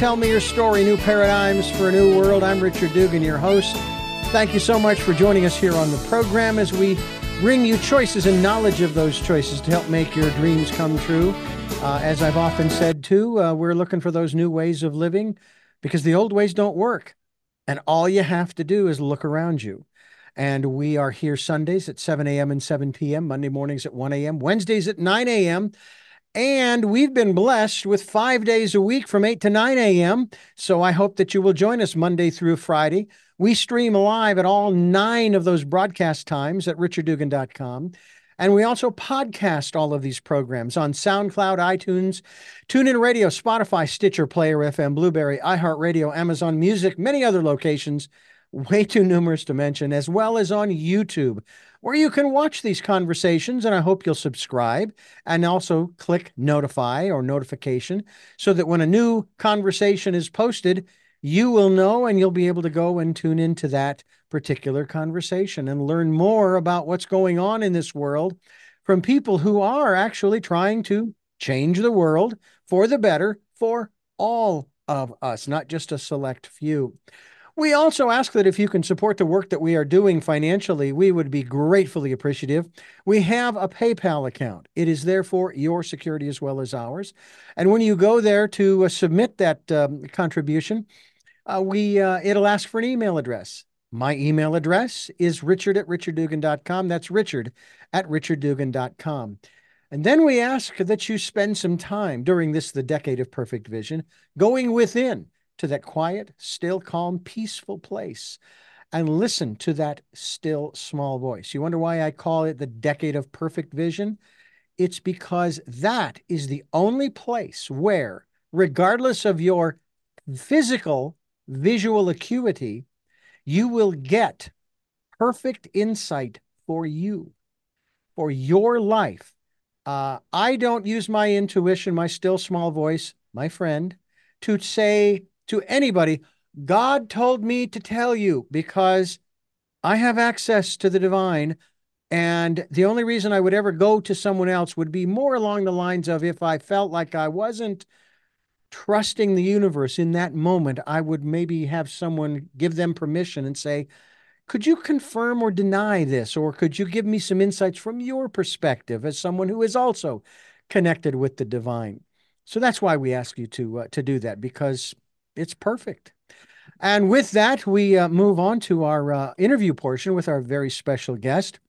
Tell Me Your Story New Paradigms for a New World. I'm Richard Dugan, your host. Thank you so much for joining us here on the program as we bring you choices and knowledge of those choices to help make your dreams come true. Uh, as I've often said, too, uh, we're looking for those new ways of living because the old ways don't work. And all you have to do is look around you. And we are here Sundays at 7 a.m. and 7 p.m., Monday mornings at 1 a.m., Wednesdays at 9 a.m. And we've been blessed with five days a week from 8 to 9 a.m. So I hope that you will join us Monday through Friday. We stream live at all nine of those broadcast times at richarddugan.com. And we also podcast all of these programs on SoundCloud, iTunes, TuneIn Radio, Spotify, Stitcher, Player FM, Blubrry, iHeartRadio, Amazon Music, many other locations, way too numerous to mention, as well as on YouTube where you can watch these conversations. And I hope you'll subscribe and also click notify or notification so that when a new conversation is posted, you will know and you'll be able to go and tune into that particular conversation and learn more about what's going on in this world from people who are actually trying to change the world for the better for all of us, not just a select few. We also ask that if you can support the work that we are doing financially, we would be gratefully appreciative. We have a PayPal account. It is therefore your security as well as ours. And when you go there to uh, submit that um, contribution, uh, we uh, it'll ask for an email address. My email address is richard at richarddugan.com. That's richard at richarddugan.com. And then we ask that you spend some time during this, the decade of perfect vision, going within to that quiet, still, calm, peaceful place and listen to that still small voice. You wonder why I call it the decade of perfect vision? It's because that is the only place where, regardless of your physical visual acuity, you will get perfect insight for you, for your life. Uh, I don't use my intuition, my still small voice, my friend, to say to anybody, God told me to tell you because I have access to the divine. And the only reason I would ever go to someone else would be more along the lines of if I felt like I wasn't trusting the universe in that moment, I would maybe have someone give them permission and say, could you confirm or deny this? Or could you give me some insights from your perspective as someone who is also connected with the divine? So that's why we ask you to uh, to do that because it's perfect. And with that, we uh, move on to our uh, interview portion with our very special guest,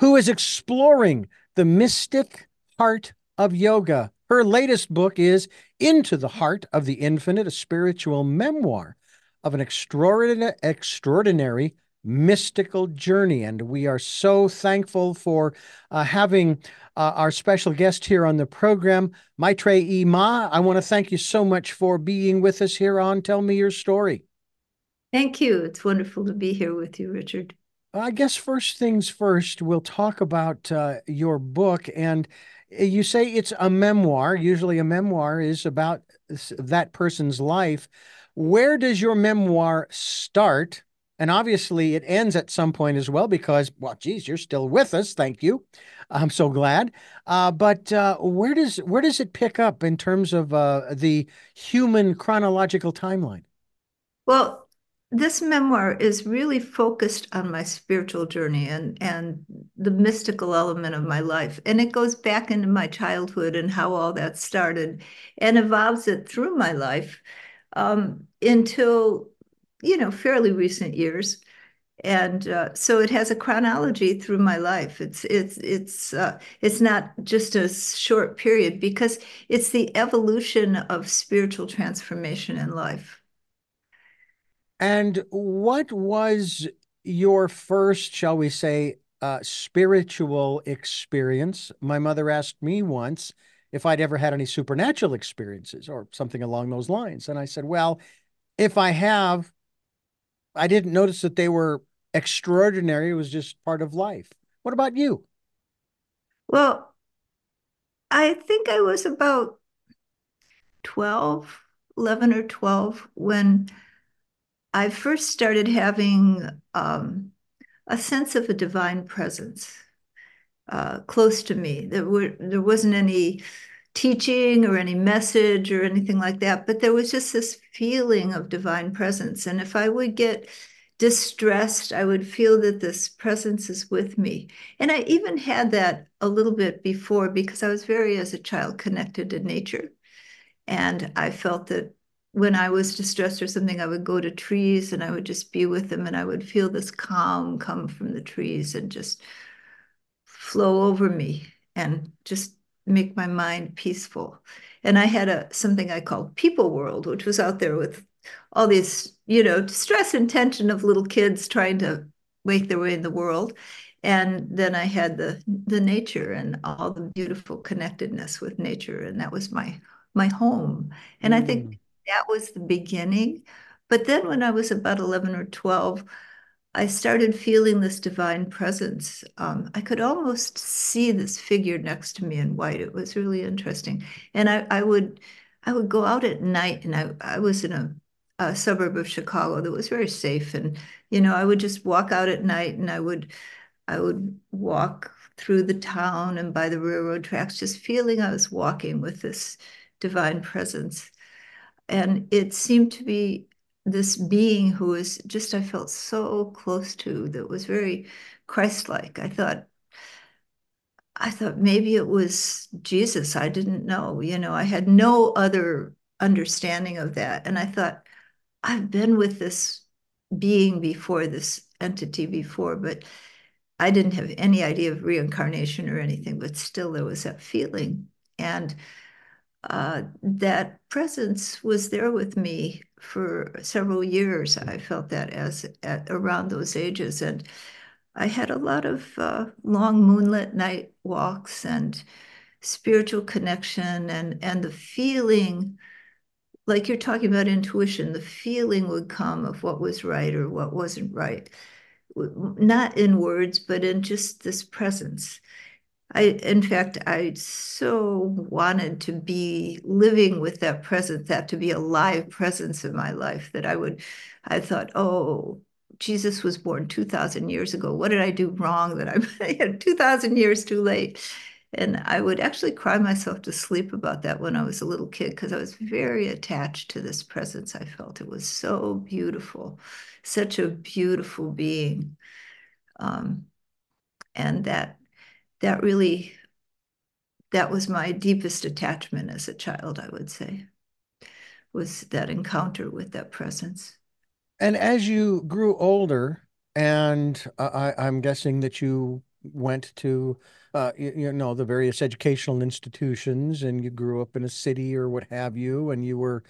who is exploring the mystic heart of yoga. Her latest book is Into the Heart of the Infinite, a spiritual memoir of an extraordinary, extraordinary mystical journey. And we are so thankful for uh, having uh, our special guest here on the program, Maitre E. Ma. I want to thank you so much for being with us here on Tell Me Your Story. Thank you. It's wonderful to be here with you, Richard. I guess first things first, we'll talk about uh, your book. And you say it's a memoir. Usually, a memoir is about that person's life. Where does your memoir start? And obviously, it ends at some point as well because, well, geez, you're still with us. Thank you. I'm so glad. Uh, but uh, where does where does it pick up in terms of uh, the human chronological timeline? Well, this memoir is really focused on my spiritual journey and and the mystical element of my life, and it goes back into my childhood and how all that started, and evolves it through my life um, until you know, fairly recent years. And uh, so it has a chronology through my life. It's it's it's uh, it's not just a short period because it's the evolution of spiritual transformation in life. And what was your first, shall we say, uh, spiritual experience? My mother asked me once if I'd ever had any supernatural experiences or something along those lines, and I said, "Well, if I have, I didn't notice that they were extraordinary. It was just part of life. What about you? Well, I think I was about 12, 11 or 12 when I first started having um, a sense of a divine presence uh, close to me. There were there wasn't any teaching or any message or anything like that, but there was just this feeling of divine presence. And if I would get distressed, I would feel that this presence is with me. And I even had that a little bit before because I was very, as a child, connected to nature. And I felt that when I was distressed or something, I would go to trees and I would just be with them and I would feel this calm come from the trees and just flow over me and just make my mind peaceful. And I had a something I called people world, which was out there with all these, you know, stress and tension of little kids trying to make their way in the world. And then I had the the nature and all the beautiful connectedness with nature. And that was my my home. And mm. I think mm. that was the beginning. But then when I was about 11 or 12, I started feeling this divine presence. Um, I could almost see this figure next to me in white. It was really interesting. And I, I would I would go out at night and I, I was in a a suburb of Chicago that was very safe. And, you know, I would just walk out at night and I would, I would walk through the town and by the railroad tracks, just feeling I was walking with this divine presence. And it seemed to be this being who was just, I felt so close to, that was very Christ-like. I thought, I thought maybe it was Jesus. I didn't know, you know, I had no other understanding of that. And I thought, I've been with this being before, this entity before, but I didn't have any idea of reincarnation or anything, but still there was that feeling. And uh, that presence was there with me for several years. I felt that as at around those ages. And I had a lot of uh, long moonlit night walks and spiritual connection and, and the feeling like you're talking about intuition, the feeling would come of what was right or what wasn't right, not in words, but in just this presence. I, in fact, I so wanted to be living with that presence, that to be a live presence in my life, that I would, I thought, oh, Jesus was born 2,000 years ago. What did I do wrong that I'm 2,000 years too late? And I would actually cry myself to sleep about that when I was a little kid because I was very attached to this presence. I felt it was so beautiful, such a beautiful being. Um, and that that really that was my deepest attachment as a child, I would say, was that encounter with that presence. And as you grew older, and I, I'm guessing that you went to uh, you, you, know the various educational institutions and you grew up in a city or what have you and you were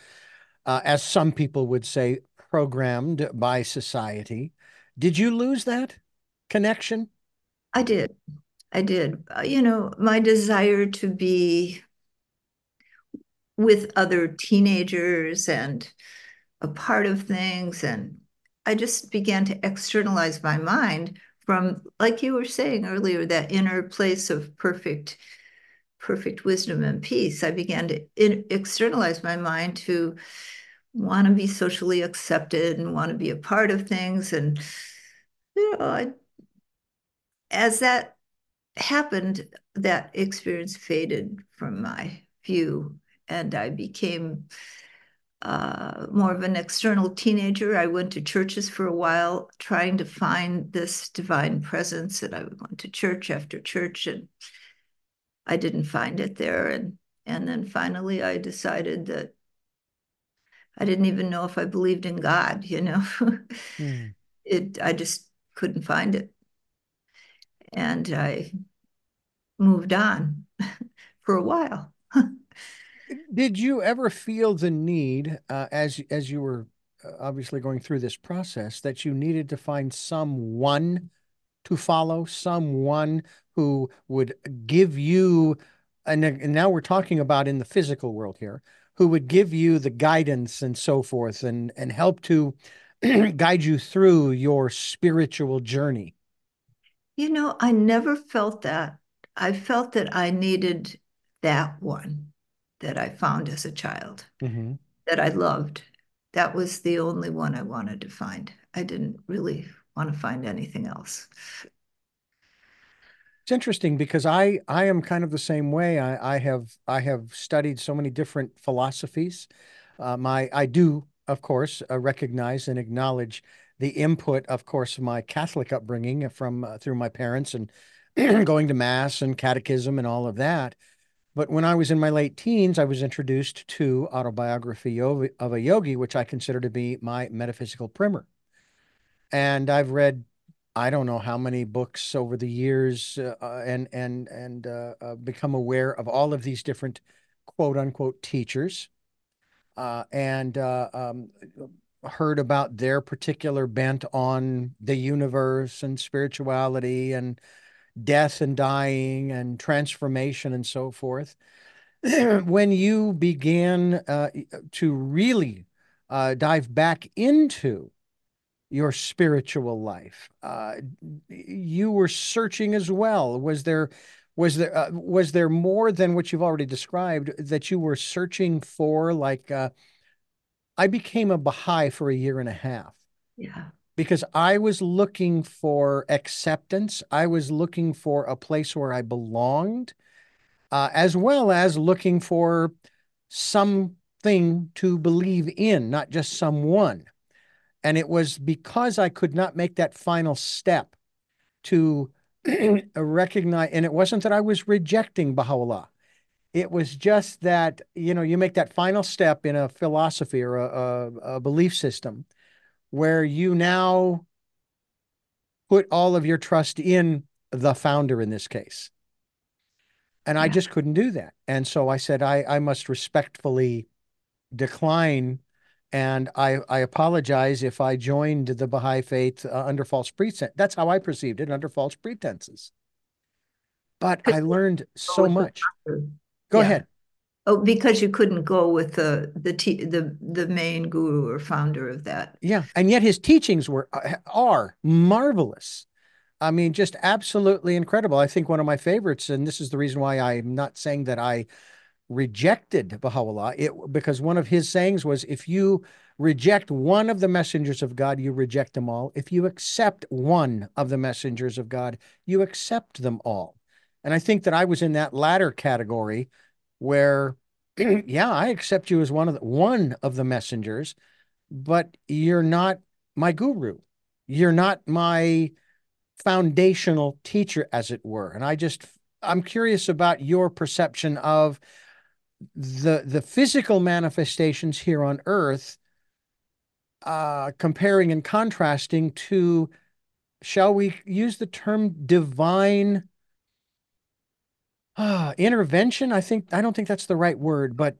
uh, as some people would say programmed by society. Did you lose that connection? I did i did uh, you know my desire to be with other teenagers and a part of things and i just began to externalize my mind from, like you were saying earlier, that inner place of perfect, perfect wisdom and peace. I began to in, externalize my mind to want to be socially accepted and want to be a part of things. And, you know, I, as that happened, that experience faded from my view. And I became uh, more of an external teenager. I went to churches for a while, trying to find this divine presence. And I went to church after church, and I didn't find it there. And and then finally, I decided that I didn't even know if I believed in God. You know, mm. it. I just couldn't find it, and I moved on for a while. Did you ever feel the need, uh, as as you were uh, obviously going through this process, that you needed to find someone to follow, someone who would give you, and, and now we're talking about in the physical world here, who would give you the guidance and so forth, and and help to guide you through your spiritual journey? You know, I never felt that. I felt that I needed that one that I found as a child mm-hmm. that I loved. That was the only one I wanted to find. I didn't really want to find anything else. It's interesting because I I am kind of the same way. I I have I have studied so many different philosophies. Um, I I do of course uh, recognize and acknowledge the input, of course, my Catholic upbringing from uh, through my parents and going to mass and catechism and all of that. But when I was in my late teens, I was introduced to Autobiography of a Yogi, which I consider to be my metaphysical primer. And I've read I don't know how many books over the years, uh, uh, and and and uh, uh, become aware of all of these different quote unquote teachers, uh, and uh, um, heard about their particular bent on the universe and spirituality and death and dying and transformation and so forth. when you began to really dive back into your spiritual life. Uh, you were searching as well. Was there was there uh, was there more than what you've already described that you were searching for? Like uh, I became a Baha'i for a year and a half. Yeah. Because I was looking for acceptance. I was looking for a place where I belonged, uh, as well as looking for something to believe in, not just someone. And it was because I could not make that final step to recognize, and it wasn't that I was rejecting Baha'u'llah. It was just that, you know, you make that final step in a philosophy or a, a, a belief system where you now put all of your trust in the founder in this case. And yeah. I just couldn't do that. And so I said, I, I must respectfully decline and I, I apologize if I joined the Baha'i faith uh, under false pretense. That's how I perceived it, under false pretenses. But I learned so much. Go yeah. ahead. Oh, because you couldn't go with the the the the main guru or founder of that. Yeah, and yet his teachings were uh, are marvelous. I mean, just absolutely incredible. I think one of my favorites, and this is the reason why I'm not saying that I rejected Baha'u'llah it, because one of his sayings was if you reject one of the messengers of God, you reject them all. If you accept one of the messengers of God, you accept them all. And I think that I was in that latter category where, yeah, I accept you as one of the, one of the messengers, but you're not my guru. You're not my foundational teacher, as it were. And I just, I'm curious about your perception of the the physical manifestations here on earth uh, comparing and contrasting to shall we use the term divine uh, intervention i think i don't think that's the right word but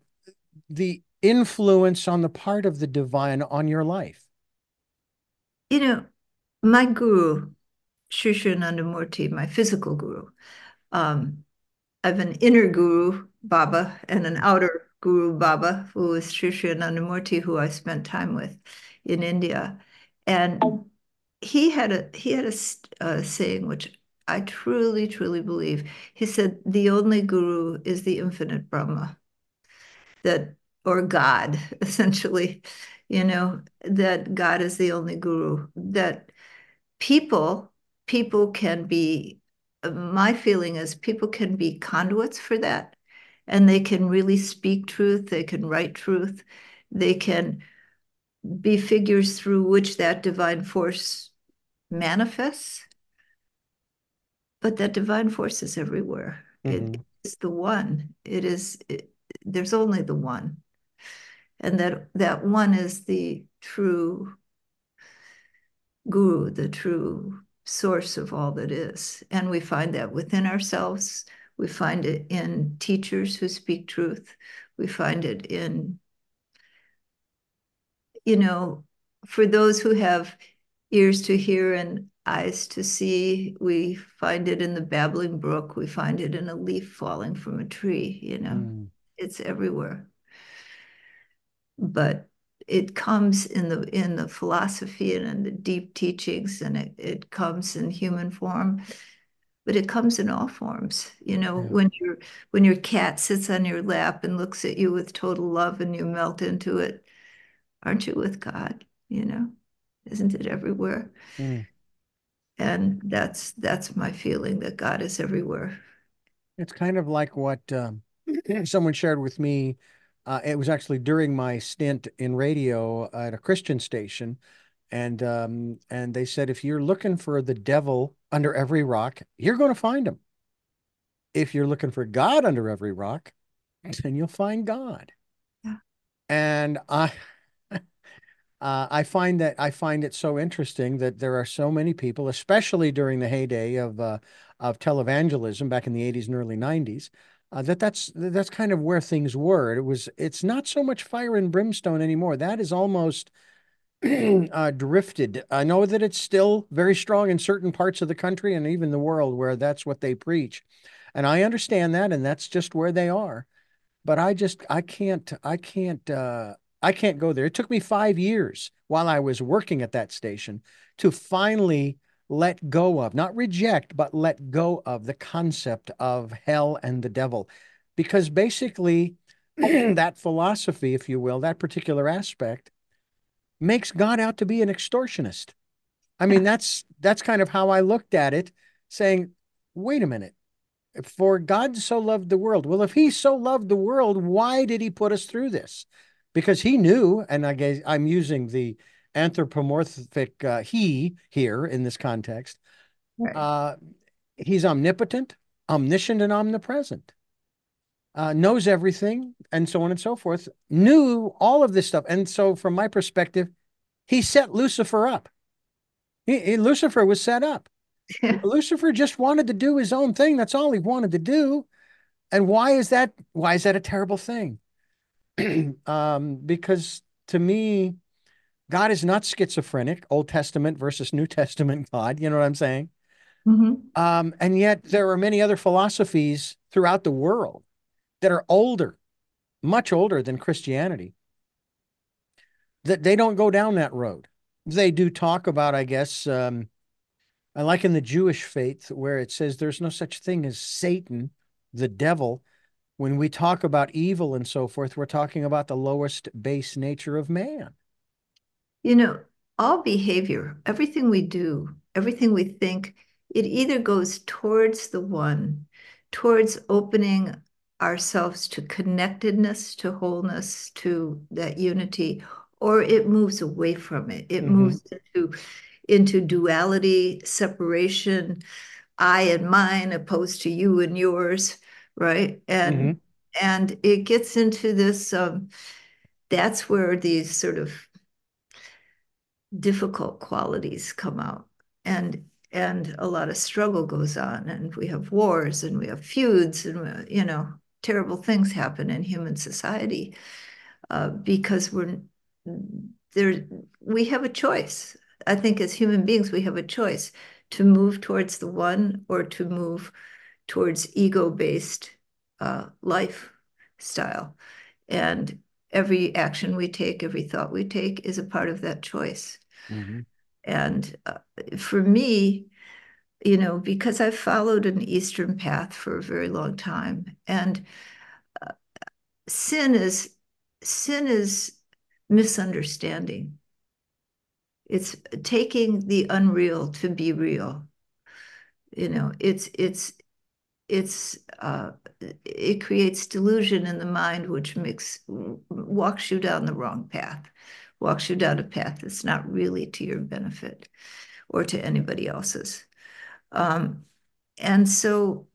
the influence on the part of the divine on your life you know my guru Sri Sri my physical guru um, I have an inner guru, Baba, and an outer guru, Baba, who is Sri Sri who I spent time with in India. And he had a he had a, a saying which I truly, truly believe. He said, "The only guru is the infinite Brahma." That or God, essentially, you know, that God is the only guru. That people people can be my feeling is people can be conduits for that and they can really speak truth they can write truth they can be figures through which that divine force manifests but that divine force is everywhere mm-hmm. it is the one it is it, there's only the one and that that one is the true guru the true source of all that is. And we find that within ourselves. We find it in teachers who speak truth. We find it in, you know, for those who have ears to hear and eyes to see, we find it in the babbling brook. We find it in a leaf falling from a tree, you know, mm. it's everywhere. But it comes in the in the philosophy and in the deep teachings and it, it comes in human form but it comes in all forms you know yeah. when your when your cat sits on your lap and looks at you with total love and you melt into it aren't you with god you know isn't it everywhere mm. And that's that's my feeling that God is everywhere. It's kind of like what um, someone shared with me. Uh, it was actually during my stint in radio at a Christian station, and um, and they said if you're looking for the devil under every rock, you're going to find him. If you're looking for God under every rock, then you'll find God. Yeah. And I uh, I find that I find it so interesting that there are so many people, especially during the heyday of uh, of televangelism back in the 80s and early 90s, uh, that that's that's kind of where things were. It was it's not so much fire and brimstone anymore. That is almost uh, drifted. I know that it's still very strong in certain parts of the country and even the world where that's what they preach, and I understand that, and that's just where they are. But I just I can't I can't uh, I can't go there. It took me five years while I was working at that station to finally let go of, not reject, but let go of the concept of hell and the devil. Because basically, that philosophy, if you will, that particular aspect makes God out to be an extortionist. I mean, that's that's kind of how I looked at it, saying, wait a minute, for God so loved the world. Well, if he so loved the world, why did he put us through this? Because he knew, and I guess I'm using the anthropomorphic uh, he here in this context. Right. Uh, he's omnipotent, omniscient, and omnipresent. Uh, knows everything, and so on and so forth. Knew all of this stuff, and so from my perspective, he set Lucifer up. He, he, Lucifer was set up. Lucifer just wanted to do his own thing. That's all he wanted to do. And why is that? Why is that a terrible thing? um, because to me, God is not schizophrenic, Old Testament versus New Testament God. You know what I'm saying? Mm-hmm. Um, and yet there are many other philosophies throughout the world that are older, much older than Christianity, that they don't go down that road. They do talk about, I guess, um, I like in the Jewish faith where it says there's no such thing as Satan, the devil, when we talk about evil and so forth, we're talking about the lowest base nature of man. You know, all behavior, everything we do, everything we think, it either goes towards the one, towards opening ourselves to connectedness, to wholeness, to that unity, or it moves away from it. It mm-hmm. moves into into duality, separation, I and mine opposed to you and yours right? And mm-hmm. and it gets into this. Um, that's where these sort of difficult qualities come out, and and a lot of struggle goes on, and we have wars, and we have feuds, and uh, you know terrible things happen in human society uh, because we're there. We have a choice. I think as human beings, we have a choice to move towards the one or to move towards ego-based uh, lifestyle. And every action we take, every thought we take is a part of that choice. Mm-hmm. And uh, for me, you know, because I've followed an Eastern path for a very long time, and uh, sin is sin is misunderstanding. It's taking the unreal to be real. You know, it's it's it's uh, it creates delusion in the mind, which makes walks you down the wrong path, walks you down a path that's not really to your benefit or to anybody else's. Um, and so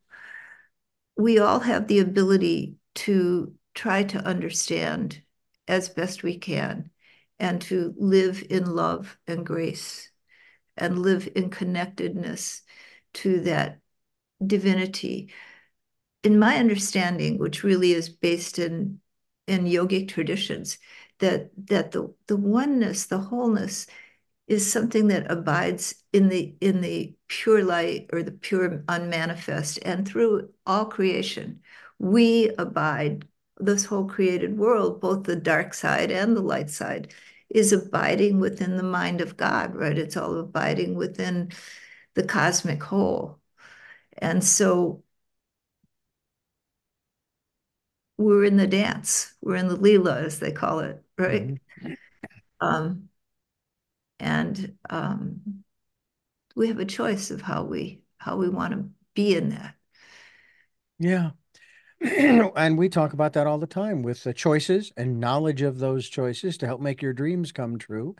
we all have the ability to try to understand as best we can and to live in love and grace and live in connectedness to that divinity. In my understanding, which really is based in in yogic traditions, that that the the oneness, the wholeness, is something that abides in the in the pure light or the pure unmanifest, and through all creation, we abide. This whole created world, both the dark side and the light side, is abiding within the mind of God, right? It's all abiding within the cosmic whole. And so we're in the dance, we're in the Leela, as they call it, right? Mm-hmm. Um, and um, we have a choice of how we how we want to be in that. Yeah. and we talk about that all the time with the choices and knowledge of those choices to help make your dreams come true.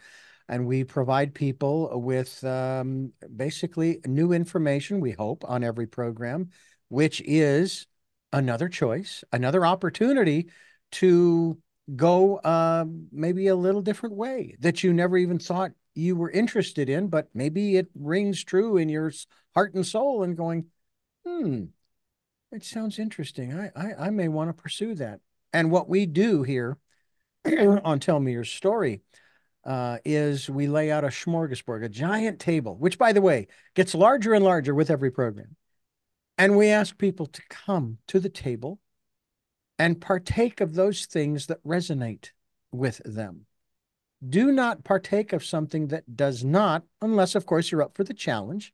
And we provide people with um, basically new information, we hope, on every program, which is another choice, another opportunity to go uh, maybe a little different way that you never even thought you were interested in, but maybe it rings true in your heart and soul and going, hmm, it sounds interesting. I, I, I may want to pursue that. And what we do here on Tell Me Your Story uh, is we lay out a smorgasbord, a giant table, which, by the way, gets larger and larger with every program. And we ask people to come to the table and partake of those things that resonate with them. Do not partake of something that does not, unless, of course, you're up for the challenge.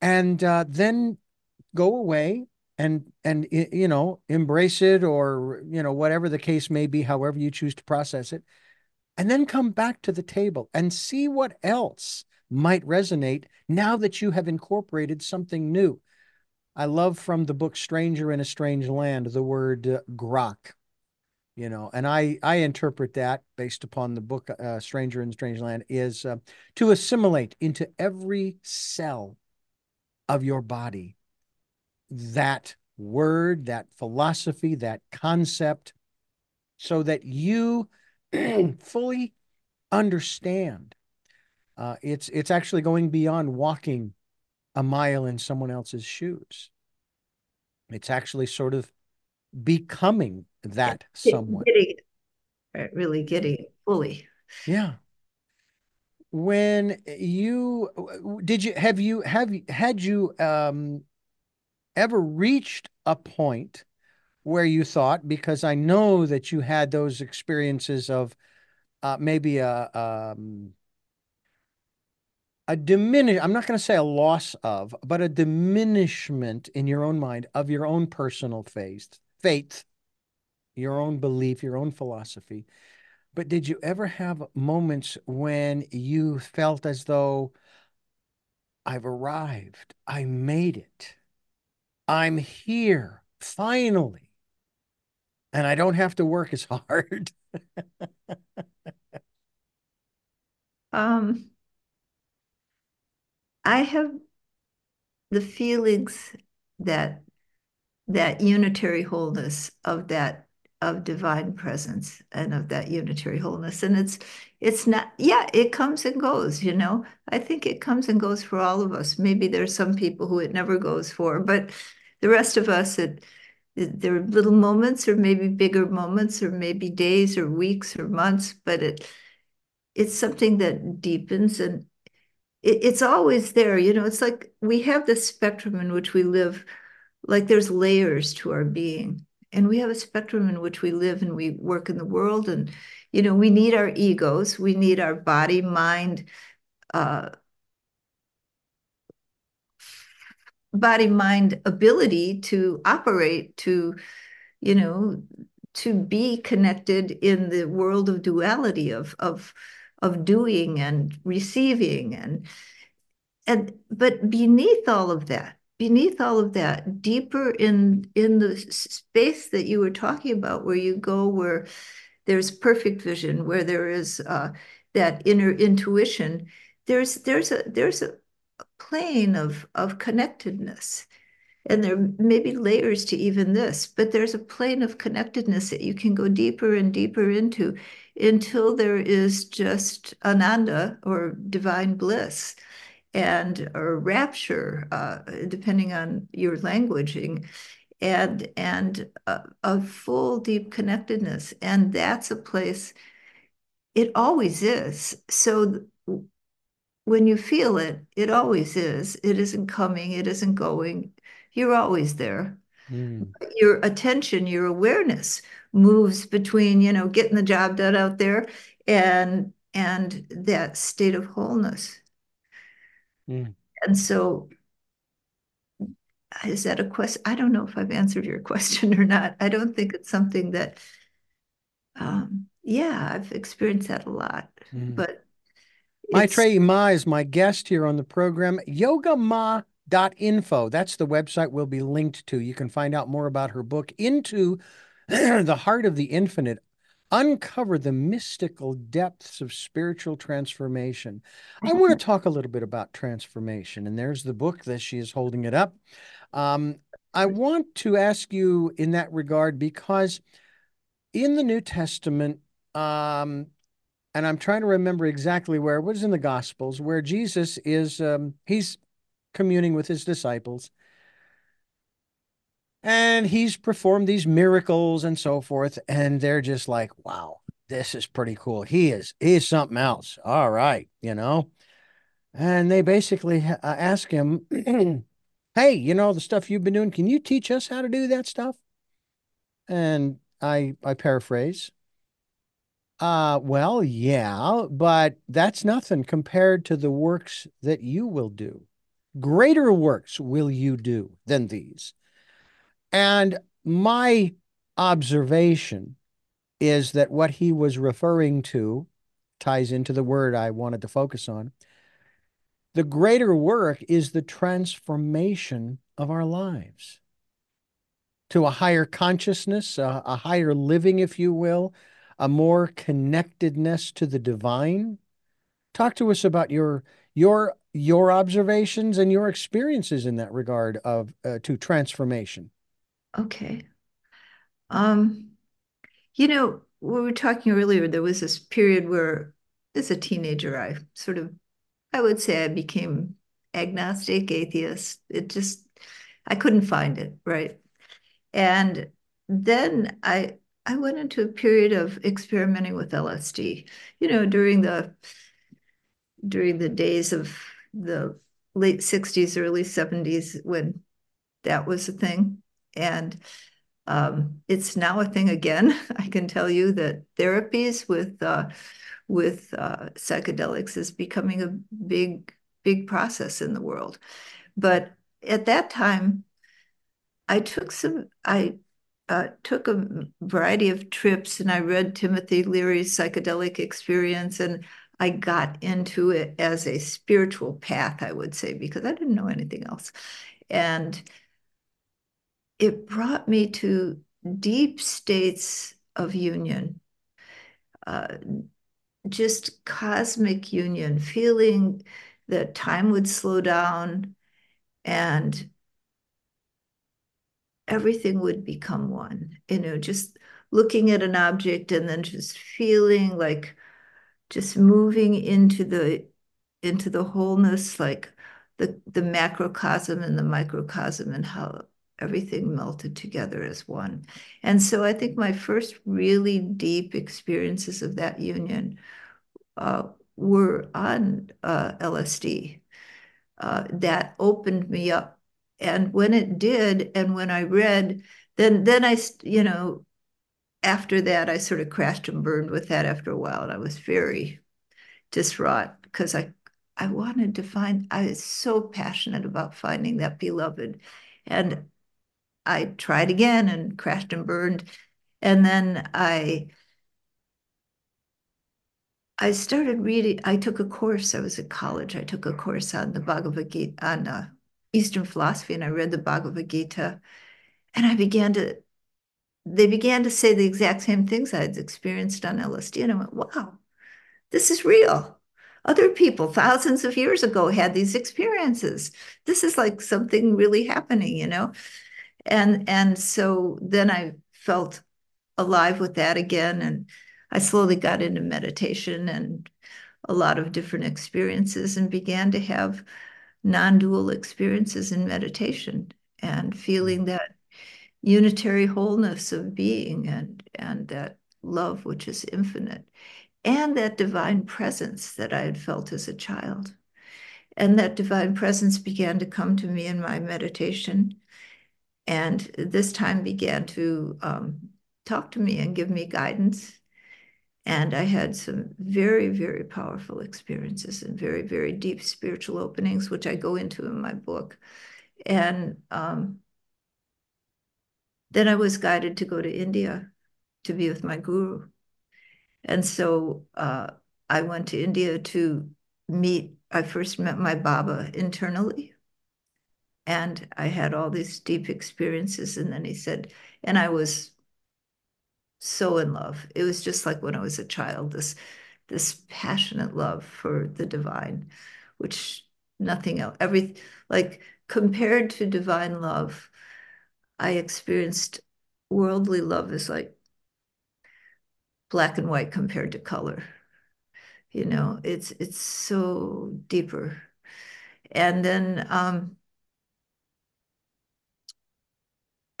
And uh, then go away and and you know embrace it or you know whatever the case may be however you choose to process it and then come back to the table and see what else might resonate now that you have incorporated something new. I love from the book stranger in a strange land the word uh, grok you know and i i interpret that based upon the book uh, stranger in strange land is uh, to assimilate into every cell of your body. That word, that philosophy, that concept, so that you fully understand. Uh, it's it's actually going beyond walking a mile in someone else's shoes. It's actually sort of becoming that someone. Getting it, really getting it fully. Yeah. When you did you have you have had you um ever reached a point where you thought, because I know that you had those experiences of uh, maybe a um, a diminish. I'm not going to say a loss of, but a diminishment in your own mind of your own personal faith, faith, your own belief, your own philosophy. But did you ever have moments when you felt as though I've arrived, I made it? I'm here finally. And I don't have to work as hard. um, I have the feelings that that unitary wholeness of that of divine presence and of that unitary wholeness. And it's it's not yeah it comes and goes you know? I think it comes and goes for all of us. Maybe there's some people who it never goes for but the rest of us, it, there are little moments or maybe bigger moments or maybe days or weeks or months, but it it's something that deepens and it, it's always there. You know, it's like we have this spectrum in which we live, like there's layers to our being. And we have a spectrum in which we live and we work in the world. And, you know, we need our egos, we need our body, mind, uh, body mind ability to operate to you know to be connected in the world of duality of of of doing and receiving and and but beneath all of that beneath all of that deeper in in the space that you were talking about where you go where there's perfect vision where there is uh, that inner intuition there's there's a there's a plane of, of connectedness. And there may be layers to even this, but there's a plane of connectedness that you can go deeper and deeper into until there is just ananda or divine bliss and or rapture, uh, depending on your languaging, and and a, a full deep connectedness. And that's a place. It always is. So when you feel it, it always is. It isn't coming, it isn't going. You're always there. Mm. Your attention, your awareness moves between, you know, getting the job done out there and and that state of wholeness. Mm. And so is that a question? I don't know if I've answered your question or not. I don't think it's something that um, yeah, I've experienced that a lot. Mm. But Maetreyii Ma is my guest here on the program. Yogama.info. That's the website we'll be linked to. You can find out more about her book, Into the Heart of the Infinite Uncover the Mystical Depths of Spiritual Transformation. I want to talk a little bit about transformation. And there's the book that she is holding it up. Um, I want to ask you in that regard because in the New Testament, um, and I'm trying to remember exactly where it was in the Gospels, where Jesus is, um, he's communing with his disciples and he's performed these miracles and so forth. And they're just like, wow, this is pretty cool. He is, he's something else. All right, you know? And they basically uh, ask him, hey, you know, the stuff you've been doing, can you teach us how to do that stuff? And I, I paraphrase. Uh, well, yeah, but that's nothing compared to the works that you will do. Greater works will you do than these. And my observation is that what he was referring to ties into the word I wanted to focus on. The greater work is the transformation of our lives to a higher consciousness, a, a higher living, if you will, a more connectedness to the divine. Talk to us about your your your observations and your experiences in that regard of uh, to transformation. Okay. Um, you know, we were talking earlier, there was this period where as a teenager, I sort of, I would say I became agnostic, atheist. It just, I couldn't find it, right? And then I I went into a period of experimenting with LSD, you know, during the during the days of the late 60s, early 70s when that was a thing. And um, it's now a thing again. I can tell you that therapies with uh, with uh, psychedelics is becoming a big big process in the world. But at that time, I took some I uh, took a variety of trips and I read Timothy Leary's psychedelic experience and I got into it as a spiritual path, I would say, because I didn't know anything else. And it brought me to deep states of union, uh, just cosmic union, feeling that time would slow down and everything would become one. You know, just looking at an object and then just feeling like just moving into the into the wholeness, like the the macrocosm and the microcosm and how everything melted together as one. And so I think my first really deep experiences of that union uh, were on uh, LSD. Uh, that opened me up. And when it did, and when I read, then then I, you know, after that, I sort of crashed and burned with that after a while. And I was very distraught because I I wanted to find, I was so passionate about finding that beloved. And I tried again and crashed and burned. And then I I started reading. I took a course. I was at college. I took a course on the Bhagavad Gita on uh, Eastern philosophy, and I read the Bhagavad Gita, and I began to. They began to say the exact same things I had experienced on LSD, and I went, "Wow, this is real." Other people thousands of years ago had these experiences. This is like something really happening, you know? and and so then I felt alive with that again, and I slowly got into meditation and a lot of different experiences, and began to have non-dual experiences in meditation and feeling that unitary wholeness of being and and that love which is infinite and that divine presence that I had felt as a child. And that divine presence began to come to me in my meditation and this time began to um, talk to me and give me guidance. And I had some very, very powerful experiences and very, very deep spiritual openings, which I go into in my book. And um, then I was guided to go to India to be with my guru. And so uh, I went to India to meet, I first met my Baba internally. And I had all these deep experiences. And then he said, and I was so in love. It was just like when I was a child, this this passionate love for the divine, which nothing else, every like compared to divine love, I experienced worldly love is like black and white compared to color. You know, it's it's so deeper. And then um,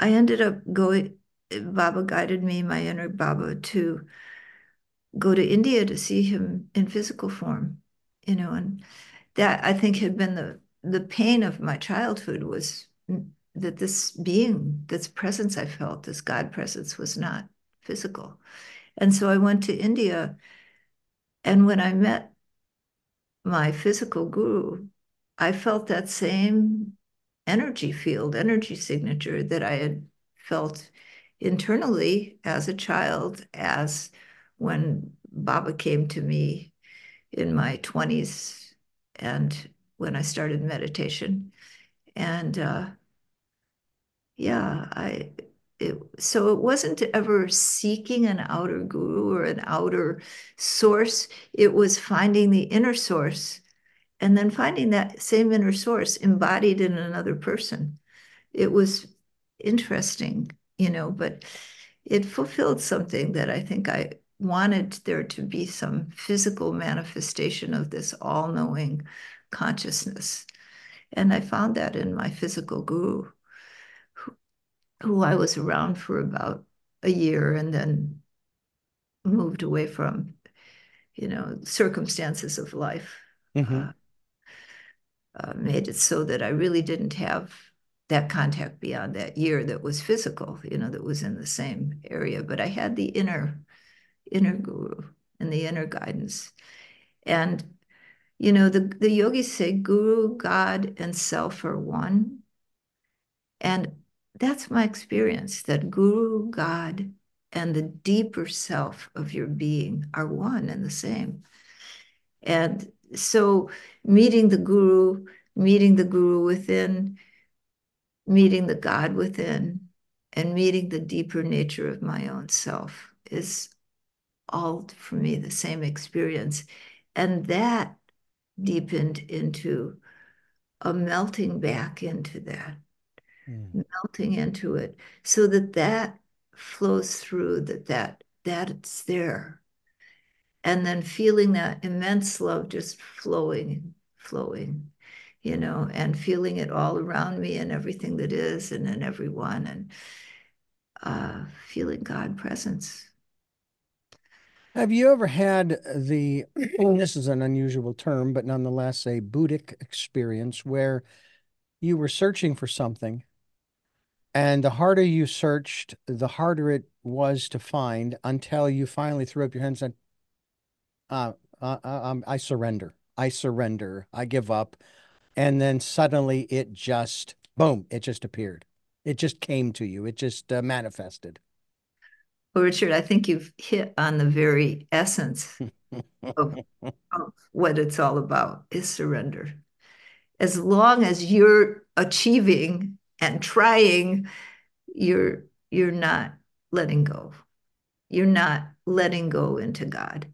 I ended up going, Baba guided me, my inner Baba, to go to India to see him in physical form, you know, and that I think had been the the pain of my childhood was that this being, this presence I felt, this God presence was not physical. And so I went to India. And when I met my physical guru, I felt that same energy field, energy signature that I had felt internally as a child, as when Baba came to me in my 20s and when I started meditation. And uh, yeah, I it, so it wasn't ever seeking an outer guru or an outer source. It was finding the inner source and then finding that same inner source embodied in another person. It was interesting, you know, but it fulfilled something that I think I wanted there to be some physical manifestation of this all knowing consciousness. And I found that in my physical guru, who, who I was around for about a year and then moved away from, you know, circumstances of life. Mm-hmm. Uh, uh, made it so that I really didn't have that contact beyond that year that was physical, you know, that was in the same area. But I had the inner, inner guru and the inner guidance. And, you know, the, the yogis say guru, God, and self are one. And that's my experience that guru, God, and the deeper self of your being are one and the same. And so meeting the guru, meeting the guru within, meeting the God within, and meeting the deeper nature of my own self is all for me the same experience. And that deepened into a melting back into that, mm. melting into it, so that that flows through, that that that's there and then feeling that immense love just flowing, flowing, you know, and feeling it all around me and everything that is and in everyone, and uh, feeling God presence. Have you ever had the, this is an unusual term, but nonetheless a Buddhic experience where you were searching for something and the harder you searched, the harder it was to find until you finally threw up your hands and uh, uh, um, I surrender. I surrender. I give up. And then suddenly it just, boom, it just appeared. It just came to you. It just uh, manifested. Well, Richard, I think you've hit on the very essence of, of what it's all about is surrender. As long as you're achieving and trying, you're you're not letting go. You're not letting go into God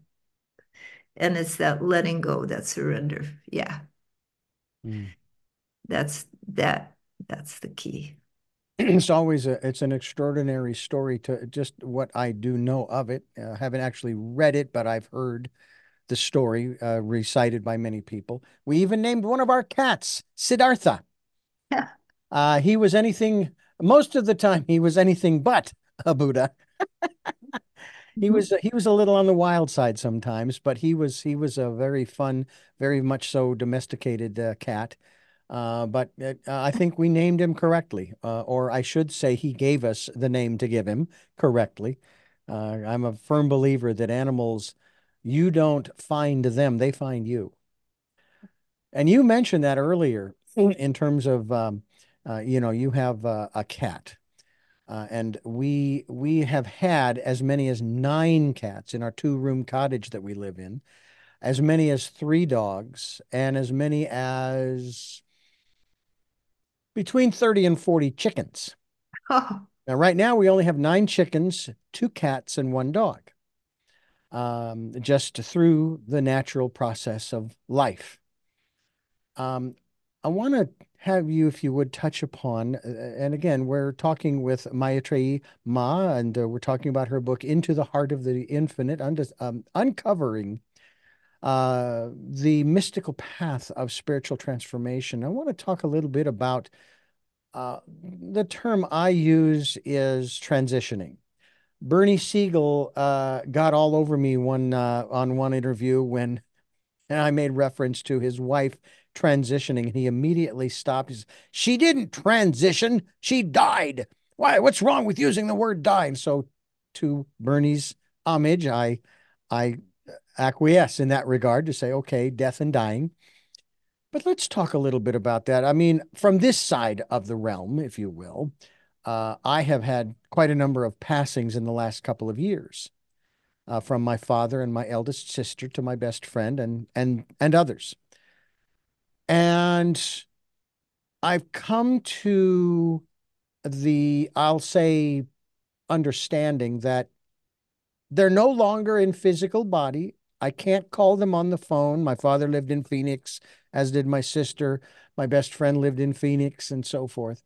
and it's that letting go that surrender yeah mm. that's that that's the key. It's always a it's an extraordinary story to just what i do know of it. Uh, haven't actually read it but i've heard the story uh, recited by many people. We even named one of our cats siddhartha. Yeah. Uh, he was anything most of the time he was anything but a buddha he was he was a little on the wild side sometimes, but he was he was a very fun, very much so domesticated uh, cat. Uh, but uh, I think we named him correctly, uh, or I should say, he gave us the name to give him correctly. Uh, I'm a firm believer that animals, you don't find them; they find you. And you mentioned that earlier in terms of, um, uh, you know, you have a cat uh, and we we have had as many as nine cats in our two room cottage that we live in. as many as three dogs, and as many as between 30 and 40 chickens. Now, right now, we only have nine chickens, two cats, and one dog, um, just through the natural process of life. Um, I want to have you, if you would, touch upon, uh, and again, we're talking with Maya Maetreyii Ma, and uh, we're talking about her book, Into the Heart of the Infinite, um, uncovering uh, the mystical path of spiritual transformation. I want to talk a little bit about uh, the term I use is transitioning. Bernie Siegel uh, got all over me one uh, on one interview when and I made reference to his wife transitioning, and he immediately stopped. He says, "She didn't transition; she died. Why? What's wrong with using the word die?" And so, to Bernie's homage, I I acquiesce in that regard to say, okay, death and dying. But let's talk a little bit about that. I mean, from this side of the realm, if you will, uh, I have had quite a number of passings in the last couple of years, uh, from my father and my eldest sister to my best friend and and and others. And I've come to the, I'll say, understanding that they're no longer in physical body. I can't call them on the phone. My father lived in Phoenix, as did my sister. My best friend lived in Phoenix, and so forth.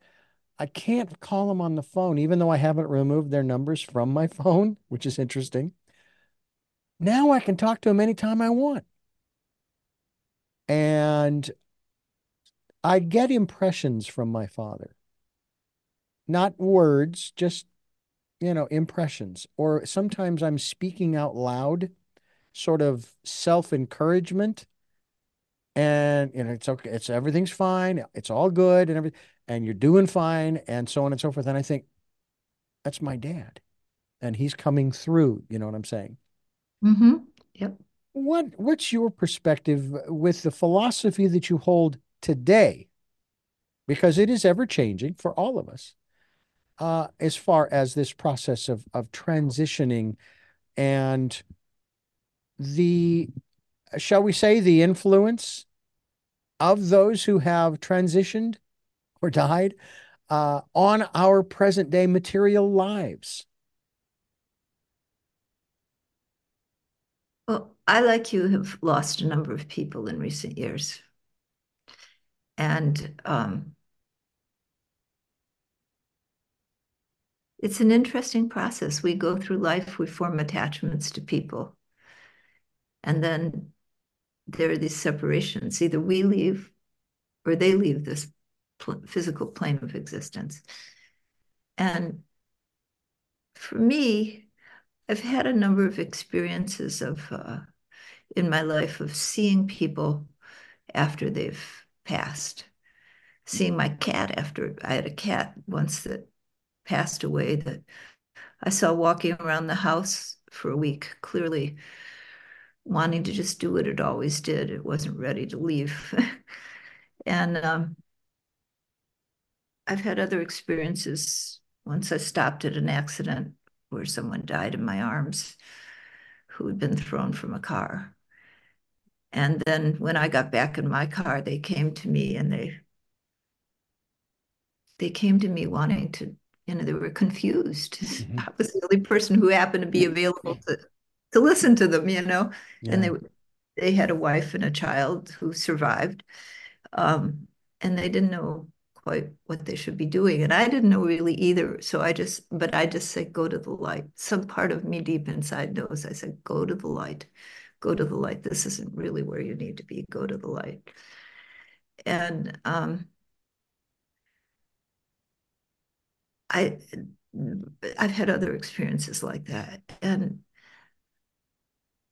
I can't call them on the phone, even though I haven't removed their numbers from my phone, which is interesting. Now I can talk to them anytime I want. And I get impressions from my father. Not words, just, you know, impressions. Or sometimes I'm speaking out loud sort of self encouragement and you know it's okay it's everything's fine it's all good and everything and you're doing fine and so on and so forth and i think that's my dad and he's coming through you know what i'm saying mm-hmm yep what what's your perspective with the philosophy that you hold today because it is ever changing for all of us uh, as far as this process of of transitioning and the, shall we say, the influence of those who have transitioned or died uh, on our present day material lives? Well, I, like you, have lost a number of people in recent years. And um, it's an interesting process. We go through life, we form attachments to people. And then there are these separations. Either we leave or they leave this pl physical plane of existence. And for me, I've had a number of experiences of uh, in my life of seeing people after they've passed. Seeing my cat after I had a cat once that passed away that I saw walking around the house for a week, clearly wanting to just do what it always did. It wasn't ready to leave. and um, I've had other experiences. Once I stopped at an accident where someone died in my arms who had been thrown from a car. And then when I got back in my car, they came to me and they they came to me wanting to, you know, they were confused. Mm-hmm. I was the only person who happened to be available to to listen to them, you know. Yeah. And they they had a wife and a child who survived, um, and they didn't know quite what they should be doing, and I didn't know really either. So I just, but I just said, go to the light. Some part of me deep inside knows. I said, go to the light, go to the light. This isn't really where you need to be. Go to the light. And um, I, I've had other experiences like that, and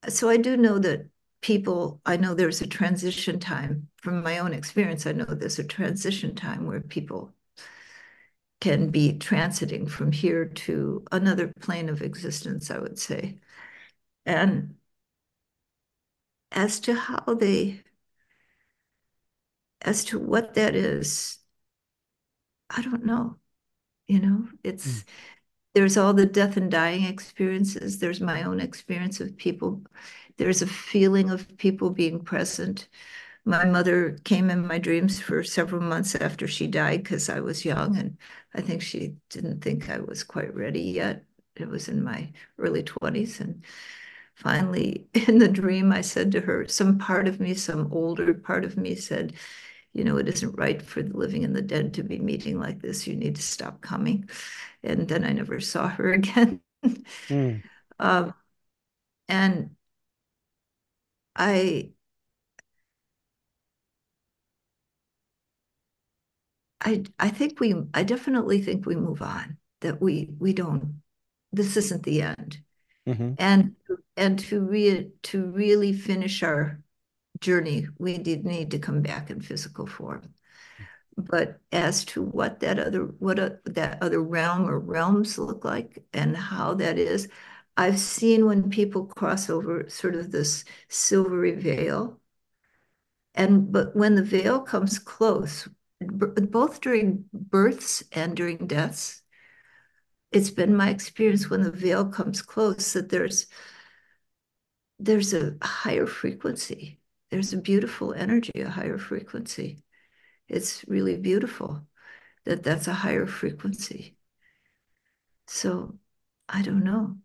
so I do know that people, I know there's a transition time from my own experience. I know there's a transition time where people can be transiting from here to another plane of existence, I would say. And as to how they, as to what that is, I don't know. You know, it's, mm. there's all the death and dying experiences. There's my own experience of people. There's a feeling of people being present. My mother came in my dreams for several months after she died because I was young, and I think she didn't think I was quite ready yet. It was in my early 20s. And finally, in the dream, I said to her, some part of me, some older part of me said, you know, it isn't right for the living and the dead to be meeting like this. You need to stop coming. And then I never saw her again. mm. um, and I, I, I think we, I definitely think we move on. That we, we don't. This isn't the end. Mm-hmm. And and to re to really finish our journey, we did need to come back in physical form. But as to what that other what a, that other realm or realms look like and how that is, I've seen when people cross over sort of this silvery veil. And but when the veil comes close, both during births and during deaths, it's been my experience when the veil comes close that there's there's a higher frequency there's a beautiful energy, a higher frequency. It's really beautiful that that's a higher frequency. So I don't know.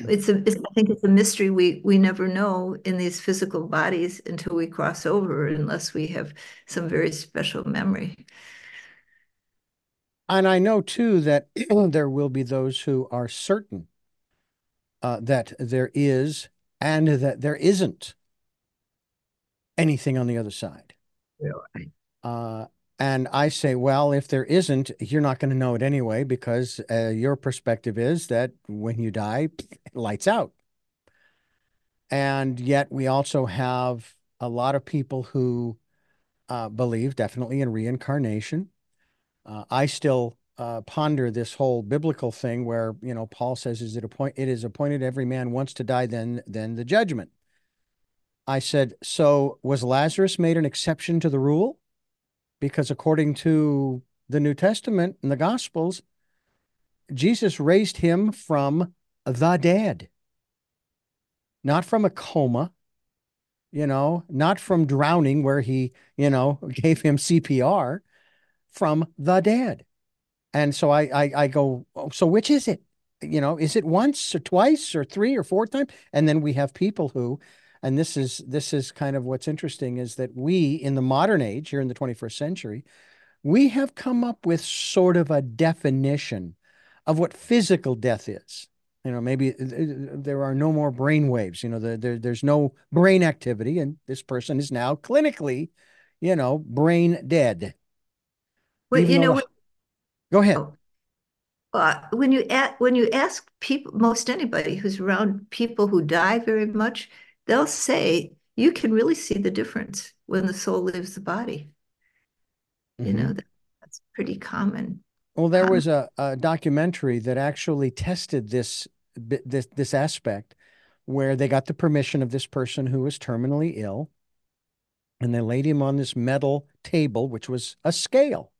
It's a, it's, I think it's a mystery we we never know in these physical bodies until we cross over, unless we have some very special memory. And I know too that there will be those who are certain uh, that there is and that there isn't anything on the other side. Really? Uh, and I say, well, if there isn't, you're not going to know it anyway, because uh, your perspective is that when you die, lights out. And yet, we also have a lot of people who uh, believe definitely in reincarnation. Uh, I still uh, ponder this whole biblical thing where you know Paul says, "Is it appoint? It is appointed every man once to die, then then the judgment." I said, So was Lazarus made an exception to the rule? Because according to the New Testament and the Gospels, Jesus raised him from the dead, not from a coma, you know, not from drowning where he, you know, gave him CPR, from the dead. And so I, I, I go, oh, so which is it? You know, is it once or twice or three or four times? And then we have people who and this is this is kind of what's interesting is that we in the modern age here in the 21st century we have come up with sort of a definition of what physical death is you know maybe uh, uh, there are no more brain waves you know the, there, there's no brain activity and this person is now clinically you know brain dead well you know go ahead oh, uh, when you when you ask people most anybody who's around people who die very much they'll say you can really see the difference when the soul leaves the body. Mm-hmm. You know, that, that's pretty common. Well, there was a, a documentary that actually tested this this this aspect where they got the permission of this person who was terminally ill and they laid him on this metal table which was a scale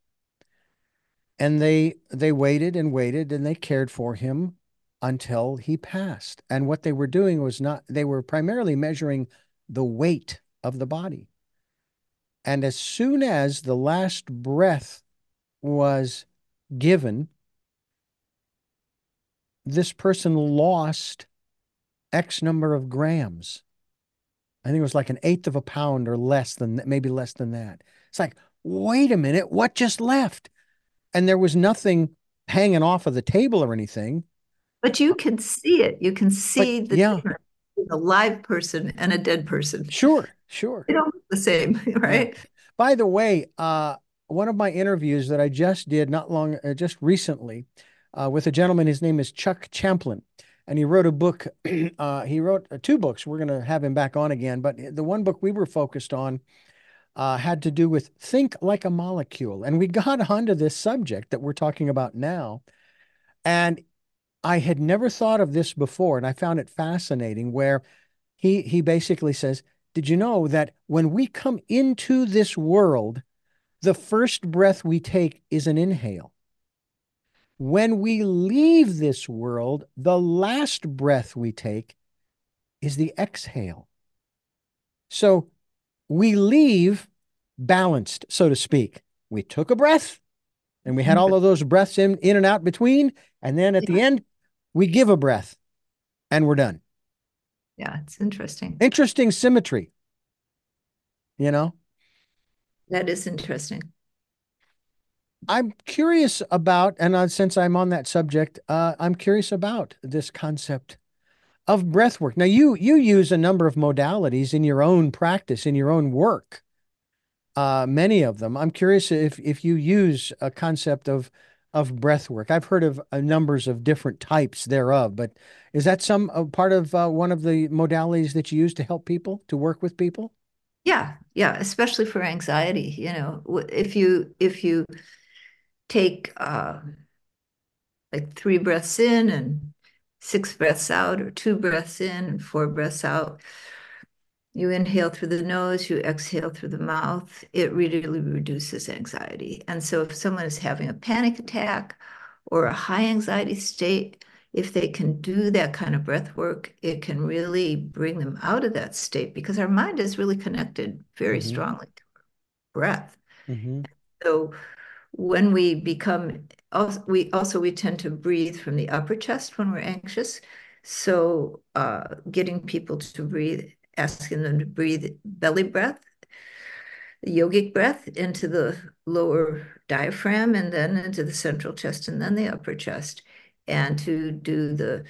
and they they waited and waited and they cared for him until he passed. And what they were doing was not, they were primarily measuring the weight of the body. And as soon as the last breath was given, this person lost X number of grams. I think it was like an eighth of a pound or less than maybe less than that. It's like, wait a minute, what just left? And there was nothing hanging off of the table or anything. But you can see it. You can see but, the yeah. difference a live person and a dead person. Sure, sure. They don't look the same, right? Yeah. By the way, uh, one of my interviews that I just did not long, uh, just recently, uh, with a gentleman. His name is Chuck Champlin, and he wrote a book. Uh, he wrote uh, two books. We're going to have him back on again, but the one book we were focused on uh, had to do with think like a molecule, and we got onto this subject that we're talking about now. And I had never thought of this before, and I found it fascinating. Where he he basically says, "Did you know that when we come into this world, the first breath we take is an inhale, when we leave this world, the last breath we take is the exhale. So we leave balanced, so to speak. We took a breath and we had all of those breaths in, in and out between. And then at yeah. the end, we give a breath and we're done. Yeah, it's interesting. Interesting symmetry. You know? That is interesting. I'm curious about, and uh, since I'm on that subject, uh, I'm curious about this concept of breath work. Now, you you use a number of modalities in your own practice, in your own work. Uh, many of them. I'm curious if if you use a concept of of breath work. I've heard of uh, numbers of different types thereof, but is that some uh, part of uh, one of the modalities that you use to help people to work with people? Yeah, yeah, especially for anxiety. You know, if you if you take uh, like three breaths in and six breaths out, or two breaths in and four breaths out. You inhale through the nose, you exhale through the mouth. It really reduces anxiety. And so, if someone is having a panic attack or a high anxiety state, if they can do that kind of breath work, it can really bring them out of that state because our mind is really connected very mm-hmm. strongly to breath. Mm-hmm. So, when we become also, we also we tend to breathe from the upper chest when we're anxious so uh, getting people to breathe asking them to breathe belly breath yogic breath into the lower diaphragm and then into the central chest and then the upper chest and to do the